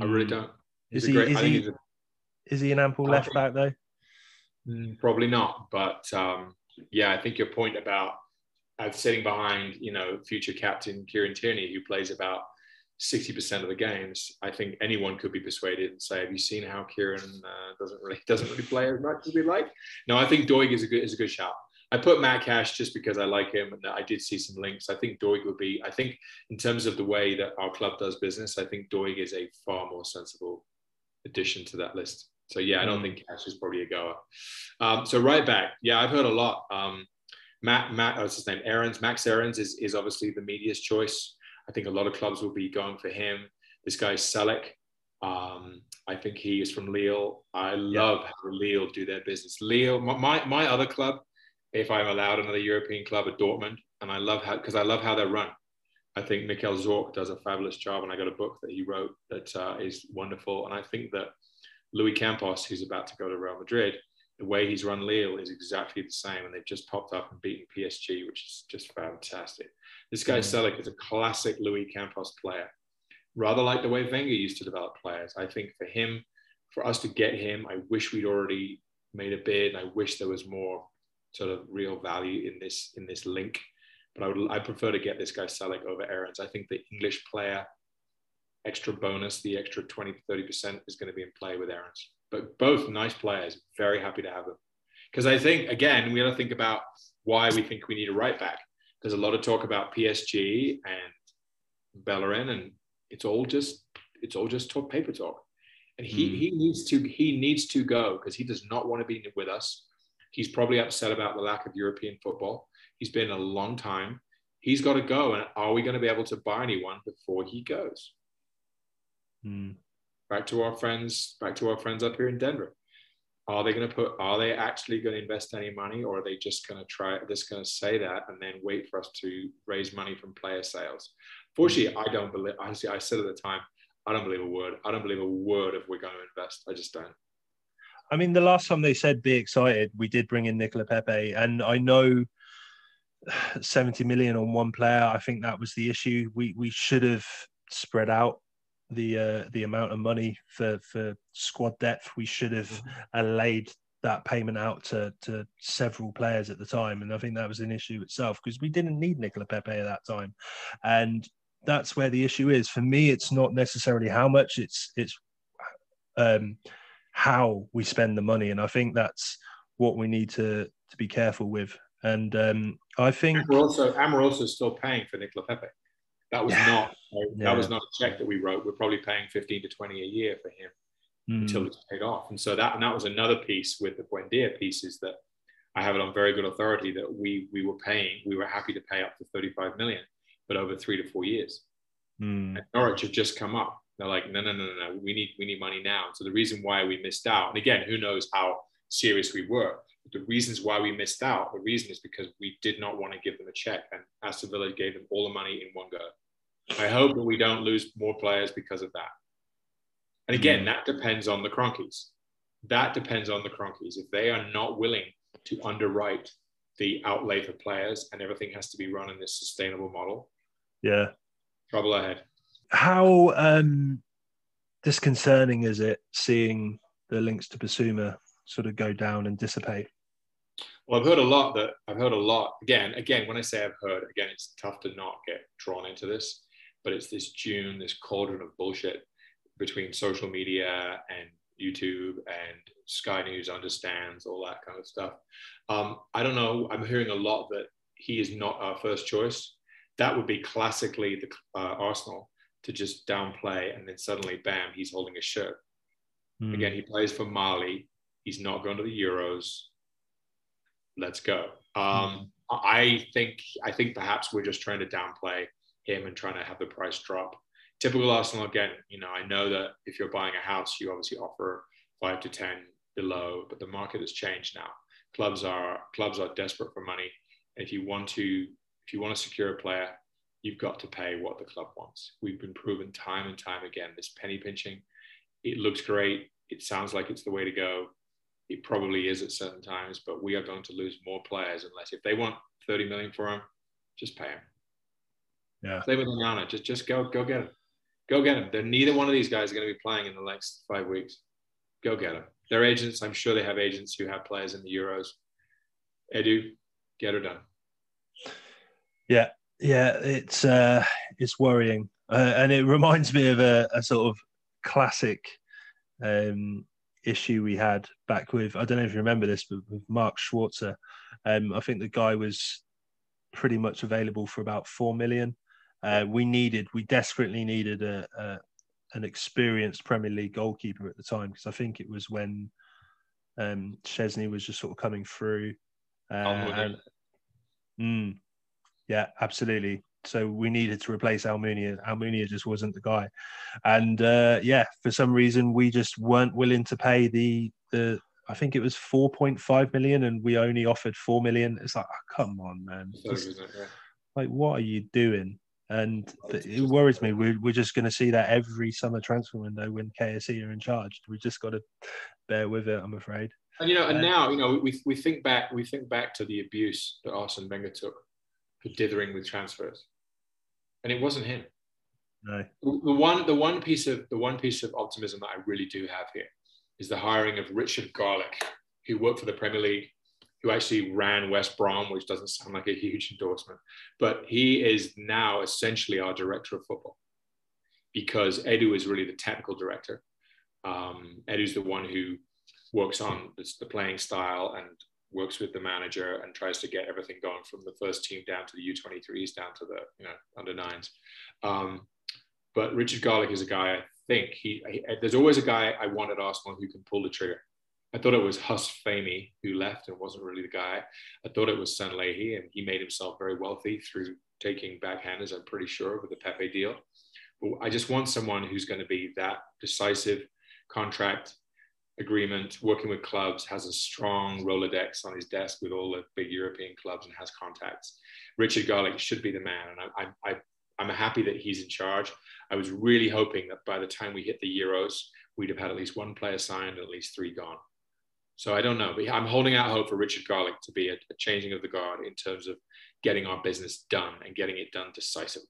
I really hmm. don't. He's is he, great, is, he a, is he an ample left back though? Hmm, probably not. But um, yeah, I think your point about I'm sitting behind, you know, future captain Kieran Tierney, who plays about 60% of the games. I think anyone could be persuaded and say, "Have you seen how Kieran uh, doesn't really [laughs] doesn't really play as much as we like?" No, I think Doig is a good is a good shout. I put Matt Cash just because I like him and I did see some links. I think Doig would be. I think in terms of the way that our club does business, I think Doig is a far more sensible addition to that list. So yeah, I don't mm. think Cash is probably a goer. Um, so right back, yeah, I've heard a lot. Um, Matt, Matt, what's his name? Aarons, Max Aarons is, is obviously the media's choice. I think a lot of clubs will be going for him. This guy Celik. Um, I think he is from Lille. I love yeah. how Lille do their business. Lille, my, my other club, if I'm allowed another European club, at Dortmund, and I love how because I love how they're run. I think Michael Zorc does a fabulous job, and I got a book that he wrote that uh, is wonderful. And I think that Luis Campos, who's about to go to Real Madrid, the way he's run Lille is exactly the same, and they've just popped up and beaten PSG, which is just fantastic. This guy mm. Celik is a classic Luis Campos player, rather like the way Wenger used to develop players. I think for him, for us to get him, I wish we'd already made a bid. And I wish there was more sort of real value in this in this link. But I would I prefer to get this guy Celik over Aarons. I think the English player extra bonus, the extra 20 to 30% is going to be in play with Aarons but both nice players. Very happy to have them. Because I think, again, we got to think about why we think we need a right back. There's a lot of talk about PSG and Bellerin, and it's all just it's all just talk paper talk. And he mm. he needs to he needs to go because he does not want to be with us. He's probably upset about the lack of European football. He's been a long time. He's got to go. And are we going to be able to buy anyone before he goes? Mm back to our friends, back to our friends up here in Denver. are they going to put are they actually going to invest any money or are they just going to try just going to say that and then wait for us to raise money from player sales fortunately i don't believe honestly i said at the time i don't believe a word i don't believe a word of we're going to invest i just don't I mean, the last time they said be excited, we did bring in Nicola Pepe, and I know 70 million on one player. I think that was the issue. We we should have spread out the uh, the amount of money for for squad depth. We should have mm-hmm. laid that payment out to to several players at the time, and I think that was an issue itself because we didn't need Nicola Pepe at that time, and that's where the issue is. For me, it's not necessarily how much; it's it's um, how we spend the money, and I think that's what we need to to be careful with. And um, I think also we're also still paying for Nicola Pepe. That was yeah. not that yeah. was not a check that we wrote. We're probably paying 15 to 20 a year for him mm. until it's paid off. And so that and that was another piece with the Buendia pieces that I have it on very good authority that we we were paying, we were happy to pay up to 35 million, but over three to four years. Mm. And Norwich have just come up. They're like, no, no, no, no, no. We need we need money now. So the reason why we missed out, and again, who knows how serious we were the reasons why we missed out, the reason is because we did not want to give them a check, and Aston Villa gave them all the money in one go. I hope that we don't lose more players because of that. And again, mm. that depends on the Kroenkes. That depends on the Kroenkes. If they are not willing to underwrite the outlay for players and everything has to be run in this sustainable model, yeah, trouble ahead. How um, disconcerting is it seeing the links to Bissouma sort of go down and dissipate? Well, I've heard a lot that I've heard a lot. Again, again, when I say I've heard, again, it's tough to not get drawn into this, but it's this June, this cauldron of bullshit between social media and YouTube and Sky News understands all that kind of stuff. Um, I don't know. I'm hearing a lot that he is not our first choice. That would be classically the uh, Arsenal to just downplay and then suddenly, bam, he's holding a shirt. Mm. Again, he plays for Mali. He's not going to the Euros. Let's go. Um, mm-hmm. I think I think perhaps we're just trying to downplay him and trying to have the price drop. Typical Arsenal again. You know, I know that if you're buying a house, you obviously offer five to ten below, but the market has changed now. Clubs are clubs are desperate for money. If you want to if you want to secure a player, you've got to pay what the club wants. We've been proven time and time again. This penny pinching, it looks great. It sounds like it's the way to go. It probably is at certain times, but we are going to lose more players unless if they want 30 million for him, just pay him. Yeah. Same with Onana. Just just go go get him. Go get him. They're neither one of these guys are going to be playing in the next five weeks. Go get them. Their agents, I'm sure they have agents who have players in the Euros. Edu, get her done. Yeah, yeah, it's uh, it's worrying, uh, and it reminds me of a, a sort of classic um, issue we had back with I don't know if you remember this, but with Mark Schwarzer. Um, I think the guy was pretty much available for about four million. Uh, we needed, we desperately needed a, a, an experienced Premier League goalkeeper at the time because I think it was when um, Szczesny was just sort of coming through. Uh, and, mm, yeah, absolutely so we needed to replace Almunia. Almunia just wasn't the guy, and uh, yeah, for some reason we just weren't willing to pay the the. I think it was four point five million, and we only offered four million. It's like, oh, come on, man! Just, like, what are you doing? And it worries me. We're, we're just going to see that every summer transfer window when KSE are in charge. We just got to bear with it. I'm afraid. And you know, and uh, now you know, we, we think back. We think back to the abuse that Arsene Wenger took for dithering with transfers and it wasn't him. No. The one, the one piece of the one piece of optimism that I really do have here is the hiring of Richard Garlick, who worked for the Premier League, who actually ran West Brom, which doesn't sound like a huge endorsement, but he is now essentially our director of football because Edu is really the technical director. Um, Edu's the one who works on the playing style and works with the manager and tries to get everything going from the first team down to the U23s down to the you know under nines. Um, but Richard Garlick is a guy I think he, he, there's always a guy I want at Arsenal who can pull the trigger. I thought it was Huss Fahmy who left and wasn't really the guy. I thought it was Sanllehi and he made himself very wealthy through taking backhanders. I'm pretty sure with the Pepe deal. But I just want someone who's going to be that decisive contract agreement, working with clubs, has a strong Rolodex on his desk with all the big European clubs and has contacts. Richard Garlick should be the man, and I, I, I'm happy that he's in charge. I was really hoping that by the time we hit the Euros, we'd have had at least one player signed and at least three gone. So I don't know, but I'm holding out hope for Richard Garlick to be a, a changing of the guard in terms of getting our business done and getting it done decisively.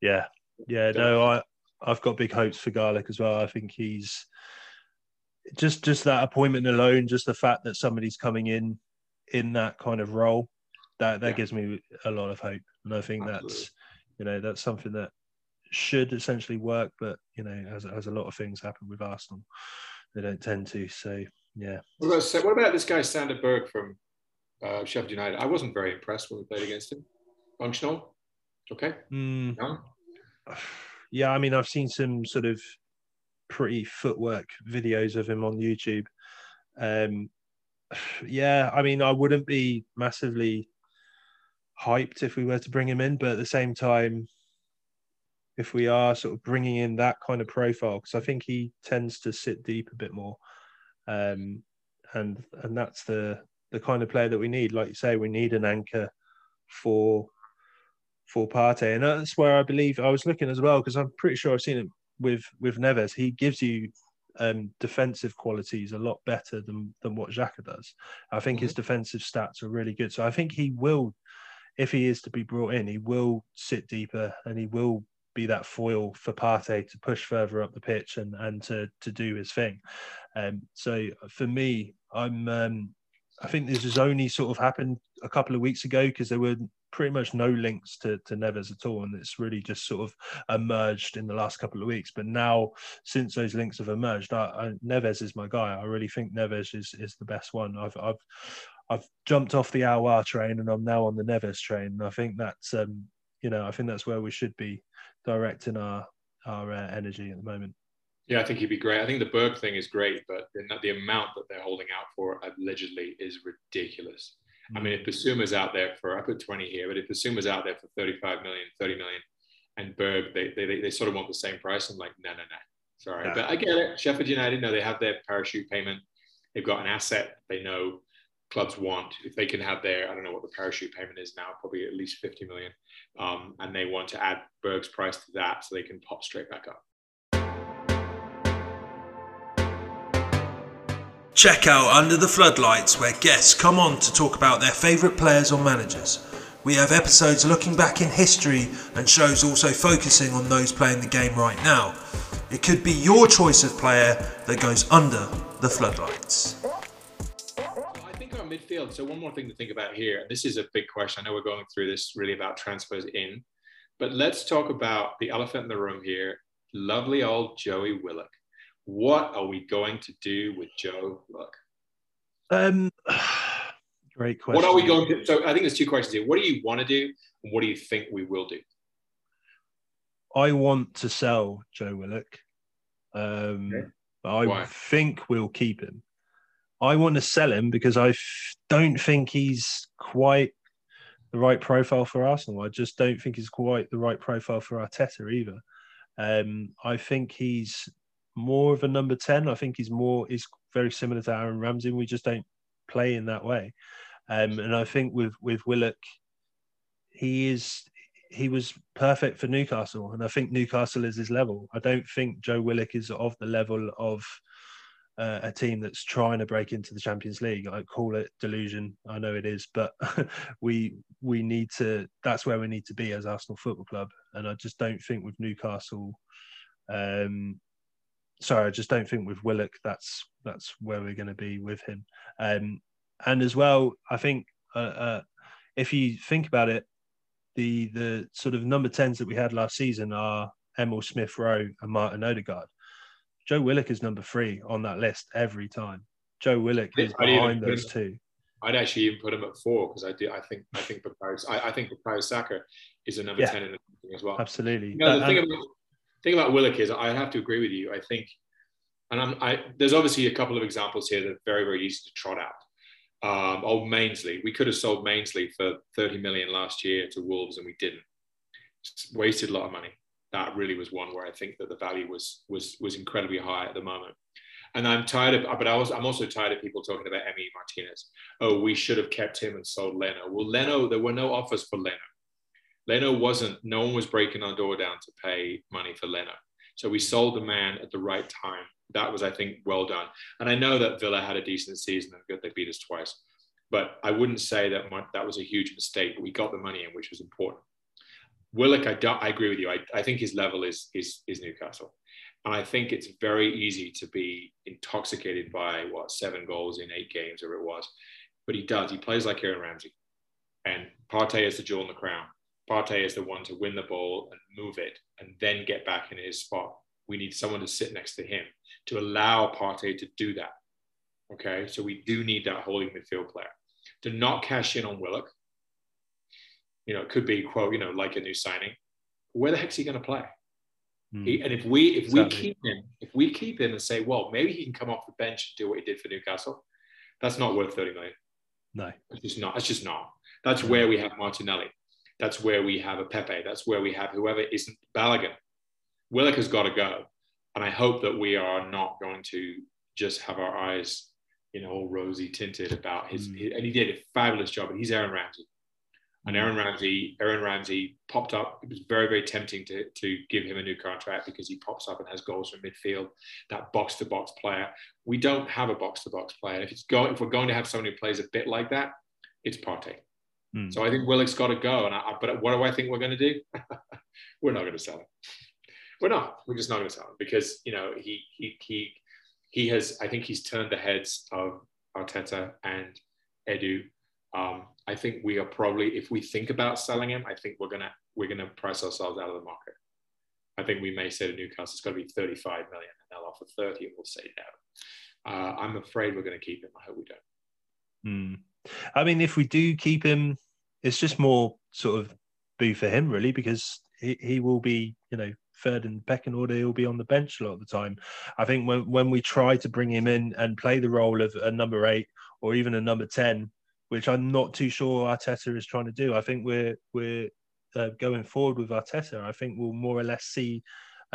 Yeah, yeah, no, I I've got big hopes for Garlick as well. I think he's just just that appointment alone, just the fact that somebody's coming in in that kind of role, that that yeah. gives me a lot of hope, and I think Absolutely. that's you know that's something that should essentially work, but you know as as a lot of things happen with Arsenal, they don't tend to. So yeah. What about, what about this guy Sander Berge from uh, Sheffield United? I wasn't very impressed when we played against him. Functional, okay. Mm. No? [sighs] Yeah, I mean I've seen some sort of pretty footwork videos of him on YouTube. Um, yeah, I mean, I wouldn't be massively hyped if we were to bring him in, but at the same time, if we are sort of bringing in that kind of profile, because I think he tends to sit deep a bit more, um, and and that's the the kind of player that we need. Like you say, we need an anchor for for Partey, and that's where I believe I was looking as well because I'm pretty sure I've seen it with with Neves, he gives you um, defensive qualities a lot better than than what Xhaka does. I think mm-hmm. his defensive stats are really good. So I think he will, if he is to be brought in, he will sit deeper and he will be that foil for Partey to push further up the pitch and and to to do his thing. Um, so for me, I'm um, I think this has only sort of happened a couple of weeks ago because there were pretty much no links to, to Neves at all. And it's really just sort of emerged in the last couple of weeks. But now, since those links have emerged, I, I, Neves is my guy. I really think Neves is, is the best one. I've, I've, I've jumped off the Aouar train and I'm now on the Neves train. And I think that's, um, you know, I think that's where we should be directing our, our uh, energy at the moment. Yeah, I think he'd be great. I think the Berge thing is great, but the, the amount that they're holding out for allegedly is ridiculous. I mean, if Bissouma's out there for, I put 20 here, but if Bissouma's out there for 35 million, 30 million, and Berge, they, they, they sort of want the same price. I'm like, no, no, no. Sorry. Yeah. But I get it. Sheffield United, know they have their parachute payment. They've got an asset they know clubs want. If they can have their, I don't know what the parachute payment is now, probably at least 50 million. Um, and they want to add Berge's price to that so they can pop straight back up. Check out Under the Floodlights, where guests come on to talk about their favourite players or managers. We have episodes looking back in history and shows also focusing on those playing the game right now. It could be your choice of player that goes under the floodlights. I think our midfield. So one more thing to think about here. This is a big question. I know we're going through this really about transfers in, but let's talk about the elephant in the room here. Lovely old Joey Willock what are we going to do with Joe Look? Um, [sighs] great question. What are we going to? So I think there's two questions here. What do you want to do, and what do you think we will do? I want to sell Joe Willock. Um, okay. but I Why? think we'll keep him. I want to sell him because I f- don't think he's quite the right profile for Arsenal. I just don't think he's quite the right profile for Arteta either. Um, I think he's more of a number 10. I think he's more, he's very similar to Aaron Ramsey. We just don't play in that way. Um, and I think with, with Willock, he is, he was perfect for Newcastle. And I think Newcastle is his level. I don't think Joe Willock is of the level of uh, a team that's trying to break into the Champions League. I call it delusion. I know it is, but [laughs] we we need to. That's where we need to be as Arsenal Football Club. And I just don't think with Newcastle, um, sorry, I just don't think with Willock that's that's where we're going to be with him. Um, and as well, I think uh, uh, if you think about it, the the sort of number tens that we had last season are Emil Smith Rowe and Martin Odegaard. Joe Willock is number three on that list every time. Joe Willock is behind those two. I'd actually even put him at four because I do. I think I think Bukayo, I, I think Bukayo Saka is a number yeah, ten in the as well. Absolutely. You know, the thing about thing about Willock is I have to agree with you. I think, and I'm, I, there's obviously a couple of examples here that are very, very easy to trot out. Um, old Mainsley, we could have sold Mainsley for 30 million last year to Wolves and we didn't. Just wasted a lot of money. That really was one where I think that the value was was was incredibly high at the moment. And I'm tired of, but I was, I'm also tired of people talking about Emi Martinez. Oh, we should have kept him and sold Leno. Well, Leno, there were no offers for Leno. Leno wasn't, no one was breaking our door down to pay money for Leno. So we sold the man at the right time. That was, I think, well done. And I know that Villa had a decent season and good, they beat us twice. But I wouldn't say that my, that was a huge mistake. We got the money in, which was important. Willock, I, I agree with you. I, I think his level is, is, is Newcastle. And I think it's very easy to be intoxicated by what seven goals in eight games, or it was. But he does. He plays like Aaron Ramsey. And Partey is the jewel in the crown. Partey is the one to win the ball and move it and then get back in his spot. We need someone to sit next to him to allow Partey to do that. Okay, so we do need that holding midfield player to not cash in on Willock. You know, it could be quote, you know, like a new signing. Where the heck's he going to play? Mm. He, and if we if exactly. we keep him, if we keep him and say, well, maybe he can come off the bench and do what he did for Newcastle, that's not worth thirty million. No, it's just not. It's just not. That's where we have Martinelli. That's where we have a Pepe. That's where we have whoever isn't Balogun. Willock has got to go. And I hope that we are not going to just have our eyes, you know, all rosy tinted about his, mm. his and he did a fabulous job. And he's Aaron Ramsey. And Aaron Ramsey, Aaron Ramsey popped up. It was very, very tempting to, to give him a new contract because he pops up and has goals from midfield, that box to box player. We don't have a box to box player. If it's going, if we're going to have someone who plays a bit like that, it's Partey. Mm. So I think Willock's got to go. And I, but what do I think we're going to do? [laughs] we're not going to sell him. We're not. We're just not going to sell him because you know he he he he has. I think he's turned the heads of Arteta and Edu. Um, I think we are probably, if we think about selling him, I think we're gonna we're gonna price ourselves out of the market. I think we may say to Newcastle, it's got to be 35 million, and they'll offer 30, and we'll say no. Uh, I'm afraid we're going to keep him. I hope we don't. Mm. I mean, if we do keep him, it's just more sort of boo for him, really, because he, he will be, you know, third in the pecking order. He'll be on the bench a lot of the time. I think when when we try to bring him in and play the role of a number eight or even a number ten, which I'm not too sure Arteta is trying to do, I think we're we're uh, going forward with Arteta. I think we'll more or less see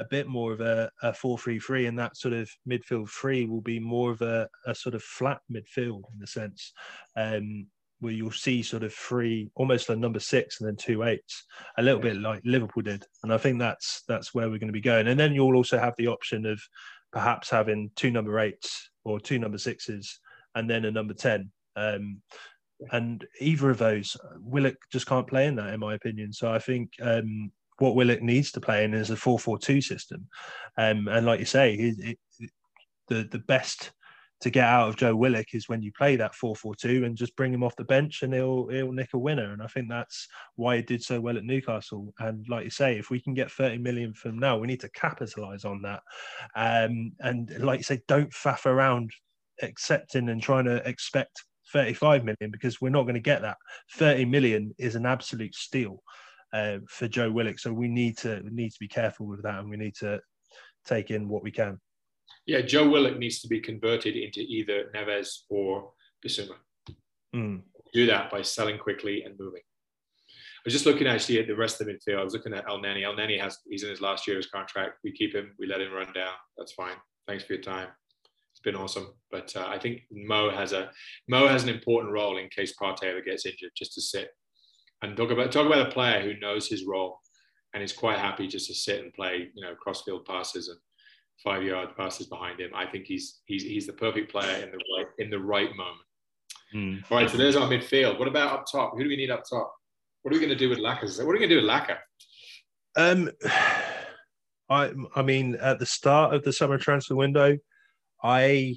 a bit more of a, a 4-3-3 and that sort of midfield three will be more of a, a sort of flat midfield in the sense um, where you'll see sort of three, almost a number six and then two eights, a little bit like Liverpool did. And I think that's that's where we're going to be going. And then you'll also have the option of perhaps having two number eights or two number sixes and then a number 10. Um, and either of those, Willock just can't play in that, in my opinion. So I think um, what Willock needs to play in is a 4 4 2 system. Um, and like you say, it, it, the, the best to get out of Joe Willock is when you play that 4-4-2 and just bring him off the bench and he'll he'll nick a winner. And I think that's why he did so well at Newcastle. And like you say, if we can get 30 million from now, we need to capitalize on that. Um, and like you say, don't faff around accepting and trying to expect 35 million because we're not going to get that. 30 million is an absolute steal uh, for Joe Willock. So we need to we need to be careful with that and we need to take in what we can. Yeah, Joe Willock needs to be converted into either Neves or Bissouma. Mm. Do that by selling quickly and moving. I was just looking actually at the rest of the midfield. I was looking at Elneny. El Neni has he's in his last year of his contract. We keep him. We let him run down. That's fine. Thanks for your time. It's been awesome. But uh, I think Mo has a Mo has an important role in case Partey ever gets injured, just to sit and talk about talk about a player who knows his role and is quite happy just to sit and play, you know, crossfield passes and five yard passes behind him. I think he's he's he's the perfect player in the right in the right moment. Mm. All right, so there's our midfield. What about up top? Who do we need up top? What are we going to do with Laka? What are we going to do with Laka? Um, I I mean, at the start of the summer transfer window, I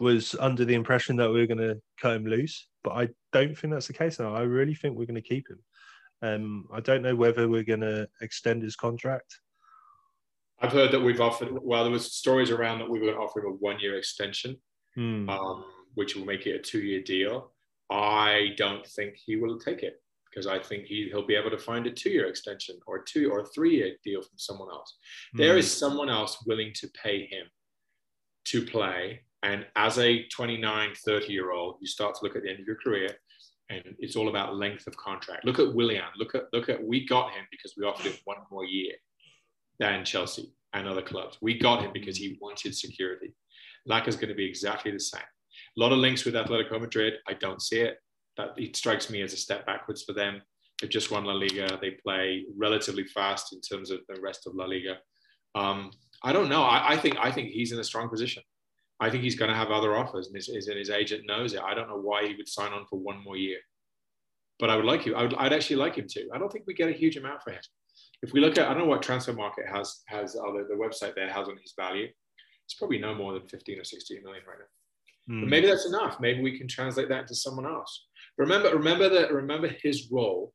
was under the impression that we were going to cut him loose, but I don't think that's the case now. I really think we're going to keep him. Um, I don't know whether we're going to extend his contract. I've heard that we've offered. Well, there was stories around that we were going to offer him a one-year extension, hmm. um, which will make it a two-year deal. I don't think he will take it because I think he, he'll be able to find a two-year extension or two or three-year deal from someone else. Hmm. There is someone else willing to pay him to play. And as a 29, 30 year old, you start to look at the end of your career and it's all about length of contract. Look at Willian. Look at look at we got him because we offered him one more year than Chelsea and other clubs. We got him because he wanted security. Laka is going to be exactly the same. A lot of links with Atletico Madrid. I don't see it. That it strikes me as a step backwards for them. They've just won La Liga. They play relatively fast in terms of the rest of La Liga. Um, I don't know. I, I, think I think he's in a strong position. I think he's going to have other offers, and his, his, his agent knows it. I don't know why he would sign on for one more year, but I would like you. I would, I'd actually like him to. I don't think we get a huge amount for him. If we look at, I don't know what Transfermarkt has has uh, the, website there has on his value. It's probably no more than 15 or 16 million right now. Mm. But maybe that's enough. Maybe we can translate that into someone else. Remember, remember that. Remember his role.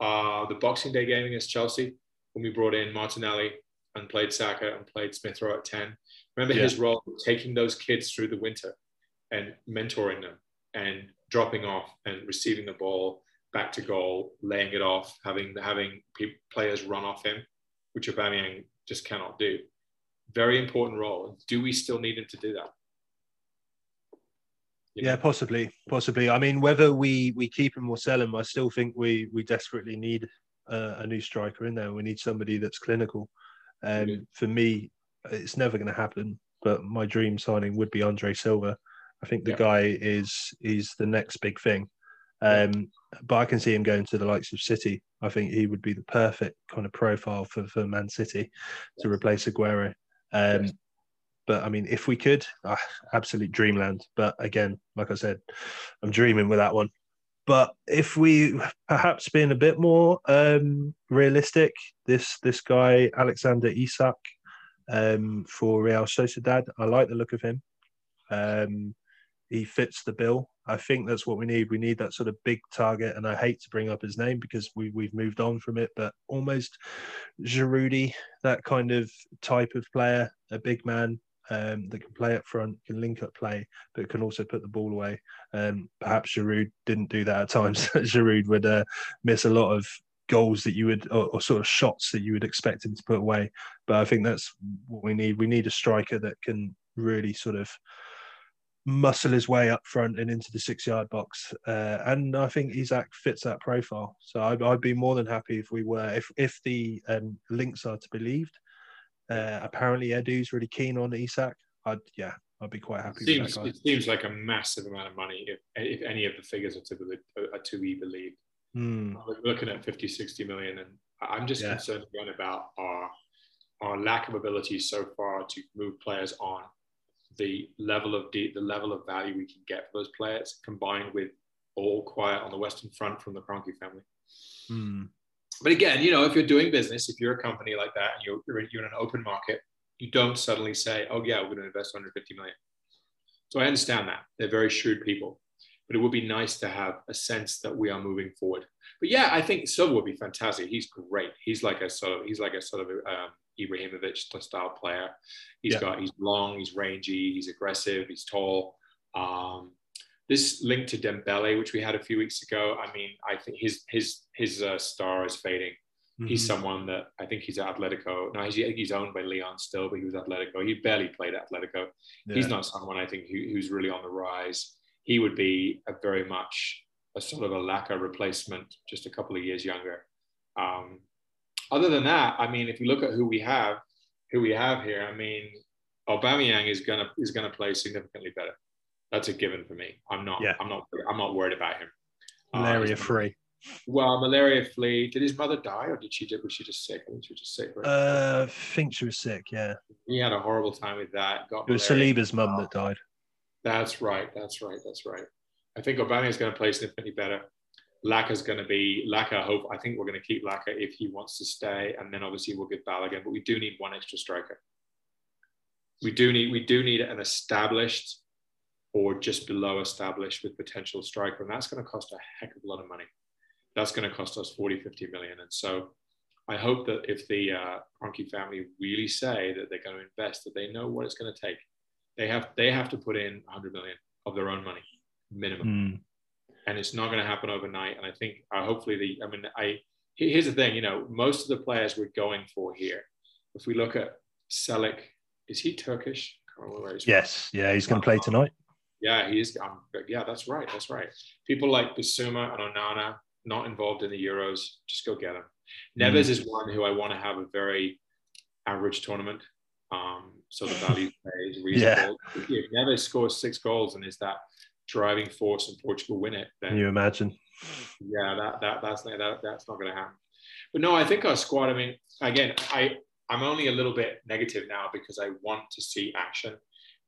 Uh, the Boxing Day game against Chelsea when we brought in Martinelli and played Saka and played Smith Rowe at 10. Remember yeah. his role taking those kids through the winter and mentoring them and dropping off and receiving the ball back to goal, laying it off, having having players run off him, which Aubameyang just cannot do. Very important role. Do we still need him to do that? You know? Yeah, possibly, possibly. I mean, whether we we keep him or sell him, I still think we we desperately need a, a new striker in there. We need somebody that's clinical. Um, yeah. For me, it's never going to happen. But my dream signing would be Andre Silva. I think the guy is is the next big thing. Um, but I can see him going to the likes of City. I think he would be the perfect kind of profile for, for Man City to replace Aguero. Um, yes. But I mean, if we could, uh, absolute dreamland. But again, like I said, I'm dreaming with that one. But if we perhaps being a bit more um, realistic, this this guy Alexander Isak um, for Real Sociedad, I like the look of him. Um, he fits the bill. I think that's what we need. We need that sort of big target, and I hate to bring up his name because we we've moved on from it, but almost Giroud, that kind of type of player, a big man um, that can play up front, can link up play, but can also put the ball away. Um, perhaps Giroud didn't do that at times. [laughs] Giroud would uh, miss a lot of goals that you would, or, or, sort of shots that you would expect him to put away. But I think that's what we need. We need a striker that can really sort of muscle his way up front and into the six yard box. Uh, and I think Isak fits that profile. So I'd, I'd, be more than happy if we were, if, if the um, links are to be believed. Uh, apparently, Edu's really keen on Isak. I'd, yeah, I'd be quite happy. It seems, it seems like a massive amount of money if, if any of the figures are to, are to be believed. Mm. We're looking at 50, 60 million. And I'm just yeah. concerned again about our, our lack of ability so far to move players on the level of de- the level of value we can get for those players, combined with all quiet on the Western Front from the Kroenke family. Mm. But again, you know, if you're doing business, if you're a company like that and you're, you're, in, you're in an open market, you don't suddenly say, "Oh yeah, we're going to invest 150 million." So I understand that they're very shrewd people, but it would be nice to have a sense that we are moving forward. But yeah, I think Silva would be fantastic. He's great. He's like a sort of he's like a sort of um, Ibrahimovic style player. He's yeah. got he's long, he's rangy, he's aggressive, he's tall. Um, this link to Dembele, which we had a few weeks ago, I mean, I think his his his uh, star is fading. Mm-hmm. He's someone that I think he's at Atletico. No, he's he's owned by Lyon still, but he was Atletico. He barely played at Atletico. Yeah. He's not someone I think who, who's really on the rise. He would be a very much a sort of a Laka replacement, just a couple of years younger. Um, other than that, I mean, if you look at who we have, who we have here, I mean, Aubameyang is gonna is gonna play significantly better. That's a given for me. I'm not. Yeah. I'm not. I'm not worried about him. Uh, malaria uh, free. Well, malaria free. Did his mother die, or did she? Was she just sick? I think she was just sick. Right? Uh, I think she was sick. Yeah. He had a horrible time with that. Got it was Saliba's mum that died. That's right. That's right. That's right. I think Aubameyang is going to play significantly better. Laka's going to be Laka. Hope I think we're going to keep Laka if he wants to stay, and then obviously we'll get Balogun. But we do need one extra striker. We do need we do need an established or just below established with potential striker, and that's going to cost a heck of a lot of money. That's going to cost us 40, 50 million, and so I hope that if the uh, Kroenke family really say that they're going to invest, that they know what it's going to take. They have they have to put in 100 million of their own money minimum. Mm and it's not going to happen overnight. And I think uh, hopefully the, I mean, I here's the thing, you know, most of the players we're going for here, if we look at Celik, is he Turkish? Yes, yeah, he's going to play tonight. Yeah, he is. Um, yeah, that's right. That's right. People like Bissouma and Onana not involved in the Euros. Just go get them. Neves mm. is one who I want to have a very average tournament. Um, so the [laughs] value play is reasonable. Yeah. If Neves scores six goals and is that driving force and Portugal win it, then Can you imagine? Yeah, that, that that's that, that's not going to happen. But no, I think our squad. I mean, again, I I'm only a little bit negative now because I want to see action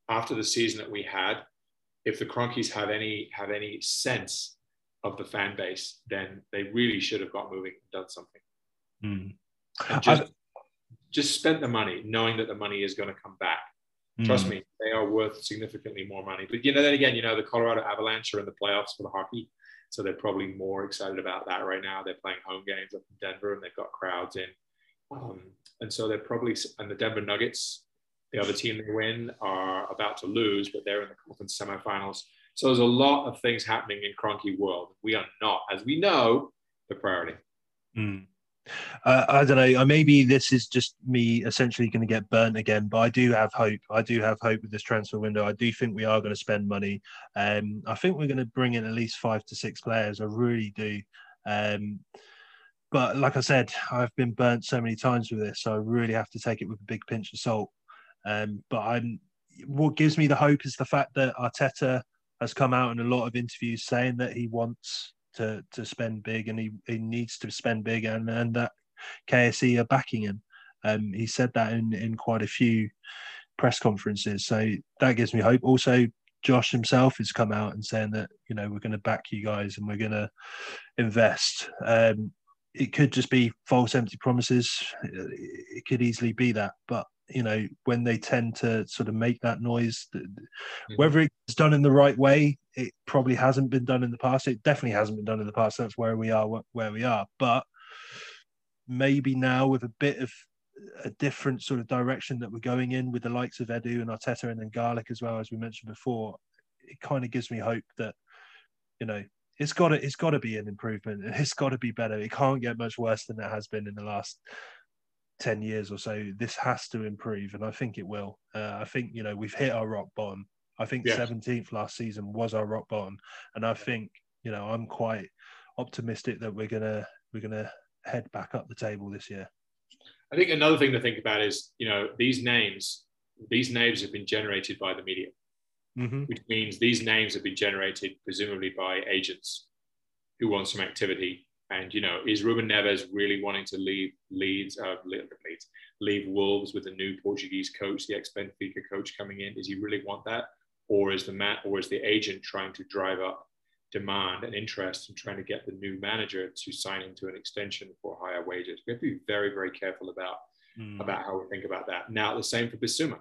after the season that we had. If the Kroenkes have any have any sense of the fan base, then they really should have got moving and done something. Mm. And just, just spent the money, knowing that the money is going to come back. Mm. Trust me, they are worth significantly more money. But you know, then again, you know, the Colorado Avalanche are in the playoffs for the hockey, so they're probably more excited about that right now. They're playing home games up in Denver, and they've got crowds in, um, and so they're probably and the Denver Nuggets, the other team they win, are about to lose, but they're in the conference semifinals. So there's a lot of things happening in Kroenke world. We are not, as we know, the priority. Mm. Uh, I don't know. Uh, maybe this is just me essentially going to get burnt again, but I do have hope. I do have hope with this transfer window. I do think we are going to spend money. Um, I think we're going to bring in at least five to six players. I really do. Um, but like I said, I've been burnt so many times with this, so I really have to take it with a big pinch of salt. Um, but I'm. What gives me the hope is the fact that Arteta has come out in a lot of interviews saying that he wants to to spend big and he, he needs to spend big and and that KSE are backing him. Um, he said that in in quite a few press conferences, so that gives me hope. Also, Josh himself has come out and saying that you know we're going to back you guys and we're going to invest. Um, it could just be false, empty promises. It could easily be that, but you know when they tend to sort of make that noise mm-hmm. whether it's done in the right way it probably hasn't been done in the past. It definitely hasn't been done in the past. That's where we are where we are. But maybe now with a bit of a different sort of direction that we're going in with the likes of Edu and Arteta and then Garlick as well as we mentioned before it kind of gives me hope that you know it's got to it's got to be an improvement. [laughs] It's got to be better. It can't get much worse than it has been in the last 10 years or so, this has to improve. And I think it will. Uh, I think, you know, we've hit our rock bottom. I think yes. 17th last season was our rock bottom. And I think, you know, I'm quite optimistic that we're going to, we're going to head back up the table this year. I think another thing to think about is, you know, these names, these names have been generated by the media, mm-hmm. which means these names have been generated presumably by agents who want some activity and you know, is Ruben Neves really wanting to leave Leeds, uh, Leeds, leave Wolves with a new Portuguese coach, the ex-Benfica coach coming in? Does he really want that, or is the mat, or is the agent trying to drive up demand and interest and trying to get the new manager to sign into an extension for higher wages? We have to be very, very careful about mm. about how we think about that. Now, the same for Bissouma.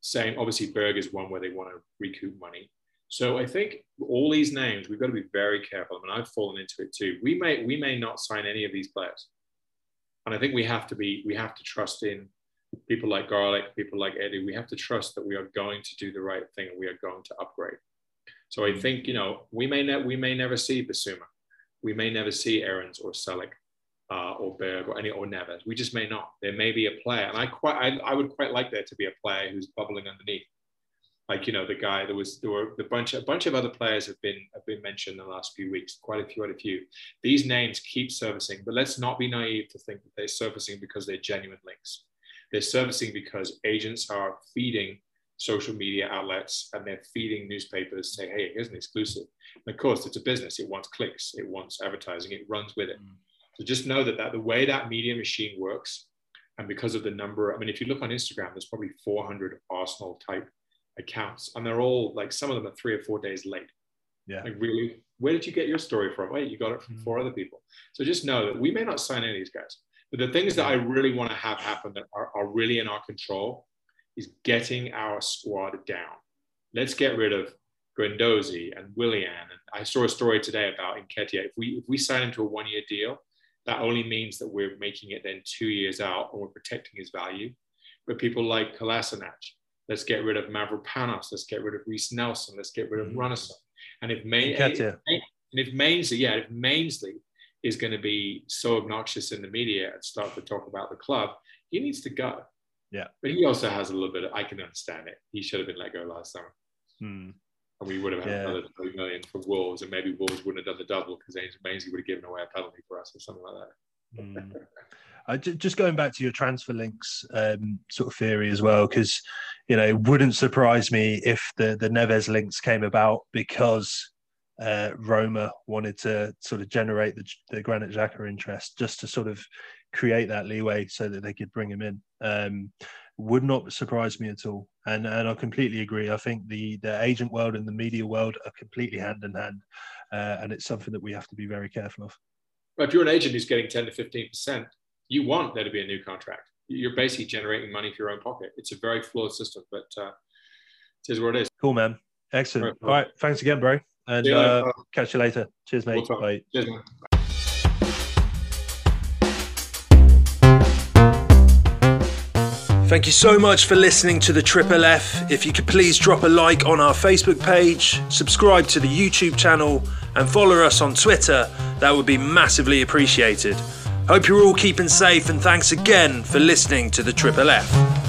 Same, obviously, Berg is one where they want to recoup money. So I think all these names, we've got to be very careful. I mean, I've fallen into it too. We may we may not sign any of these players, and I think we have to be we have to trust in people like Garlick, people like Eddie. We have to trust that we are going to do the right thing and we are going to upgrade. So I think you know we may ne- we may never see Bissouma, we may never see Aarons or Celik. Uh, or Berg or any or Neves. We just may not. There may be a player, and I quite I, I would quite like there to be a player who's bubbling underneath like you know the guy there was there were a bunch a bunch of other players have been have been mentioned in the last few weeks quite a few quite a few. These names keep servicing but let's not be naive to think that they're servicing because they're genuine links. They're servicing because agents are feeding social media outlets and they're feeding newspapers say hey here's an exclusive. And of course it's a business. It wants clicks. It wants advertising. It runs with it. Mm. so just know that, that the way that media machine works and because of the number i mean if you look on instagram there's probably 400 arsenal type accounts and they're all like some of them are three or four days late yeah like really where did you get your story from wait you got it from mm-hmm. four other people so just know that we may not sign any of these guys but the things that i really want to have happen that are, are really in our control is getting our squad down let's get rid of Guendouzi and Willian. And I saw a story today about Nketiah. If we if we sign him to a one year deal, that only means that we're making it then two years out and we're protecting his value. But people like Kolasinac, Let's get rid of Mavropanos. Let's get rid of Reiss Nelson. Let's get rid of mm. And if, May, and if Mainsley, yeah, if Mainsley is going to be so obnoxious in the media and start to talk about the club, he needs to go. Yeah. But he also has a little bit of, I can understand it. He should have been let go last summer. Hmm. And we would have had yeah. another 30 million from Wolves, and maybe Wolves wouldn't have done the double because Ainsley would have given away a penalty for us or something like that. Mm. Uh, just going back to your transfer links um, sort of theory as well, because you know wouldn't surprise me if the the Neves links came about because uh, Roma wanted to sort of generate the, the Granit Xhaka interest just to sort of create that leeway so that they could bring him in. Um, would not surprise me at all. And and I completely agree. I think the the agent world and the media world are completely hand in hand, uh, and it's something that we have to be very careful of. If you're an agent who's getting ten to fifteen percent, you want there to be a new contract. You're basically generating money for your own pocket. It's a very flawed system, but uh, it is what it is. Cool, man. Excellent. All right. Thanks again, bro. And uh, catch you later. Cheers, mate. Bye. Cheers, man. Thank you so much for listening to the Triple F. If you could please drop a like on our Facebook page, subscribe to the YouTube channel, and follow us on Twitter, that would be massively appreciated. Hope you're all keeping safe, and thanks again for listening to the Triple F.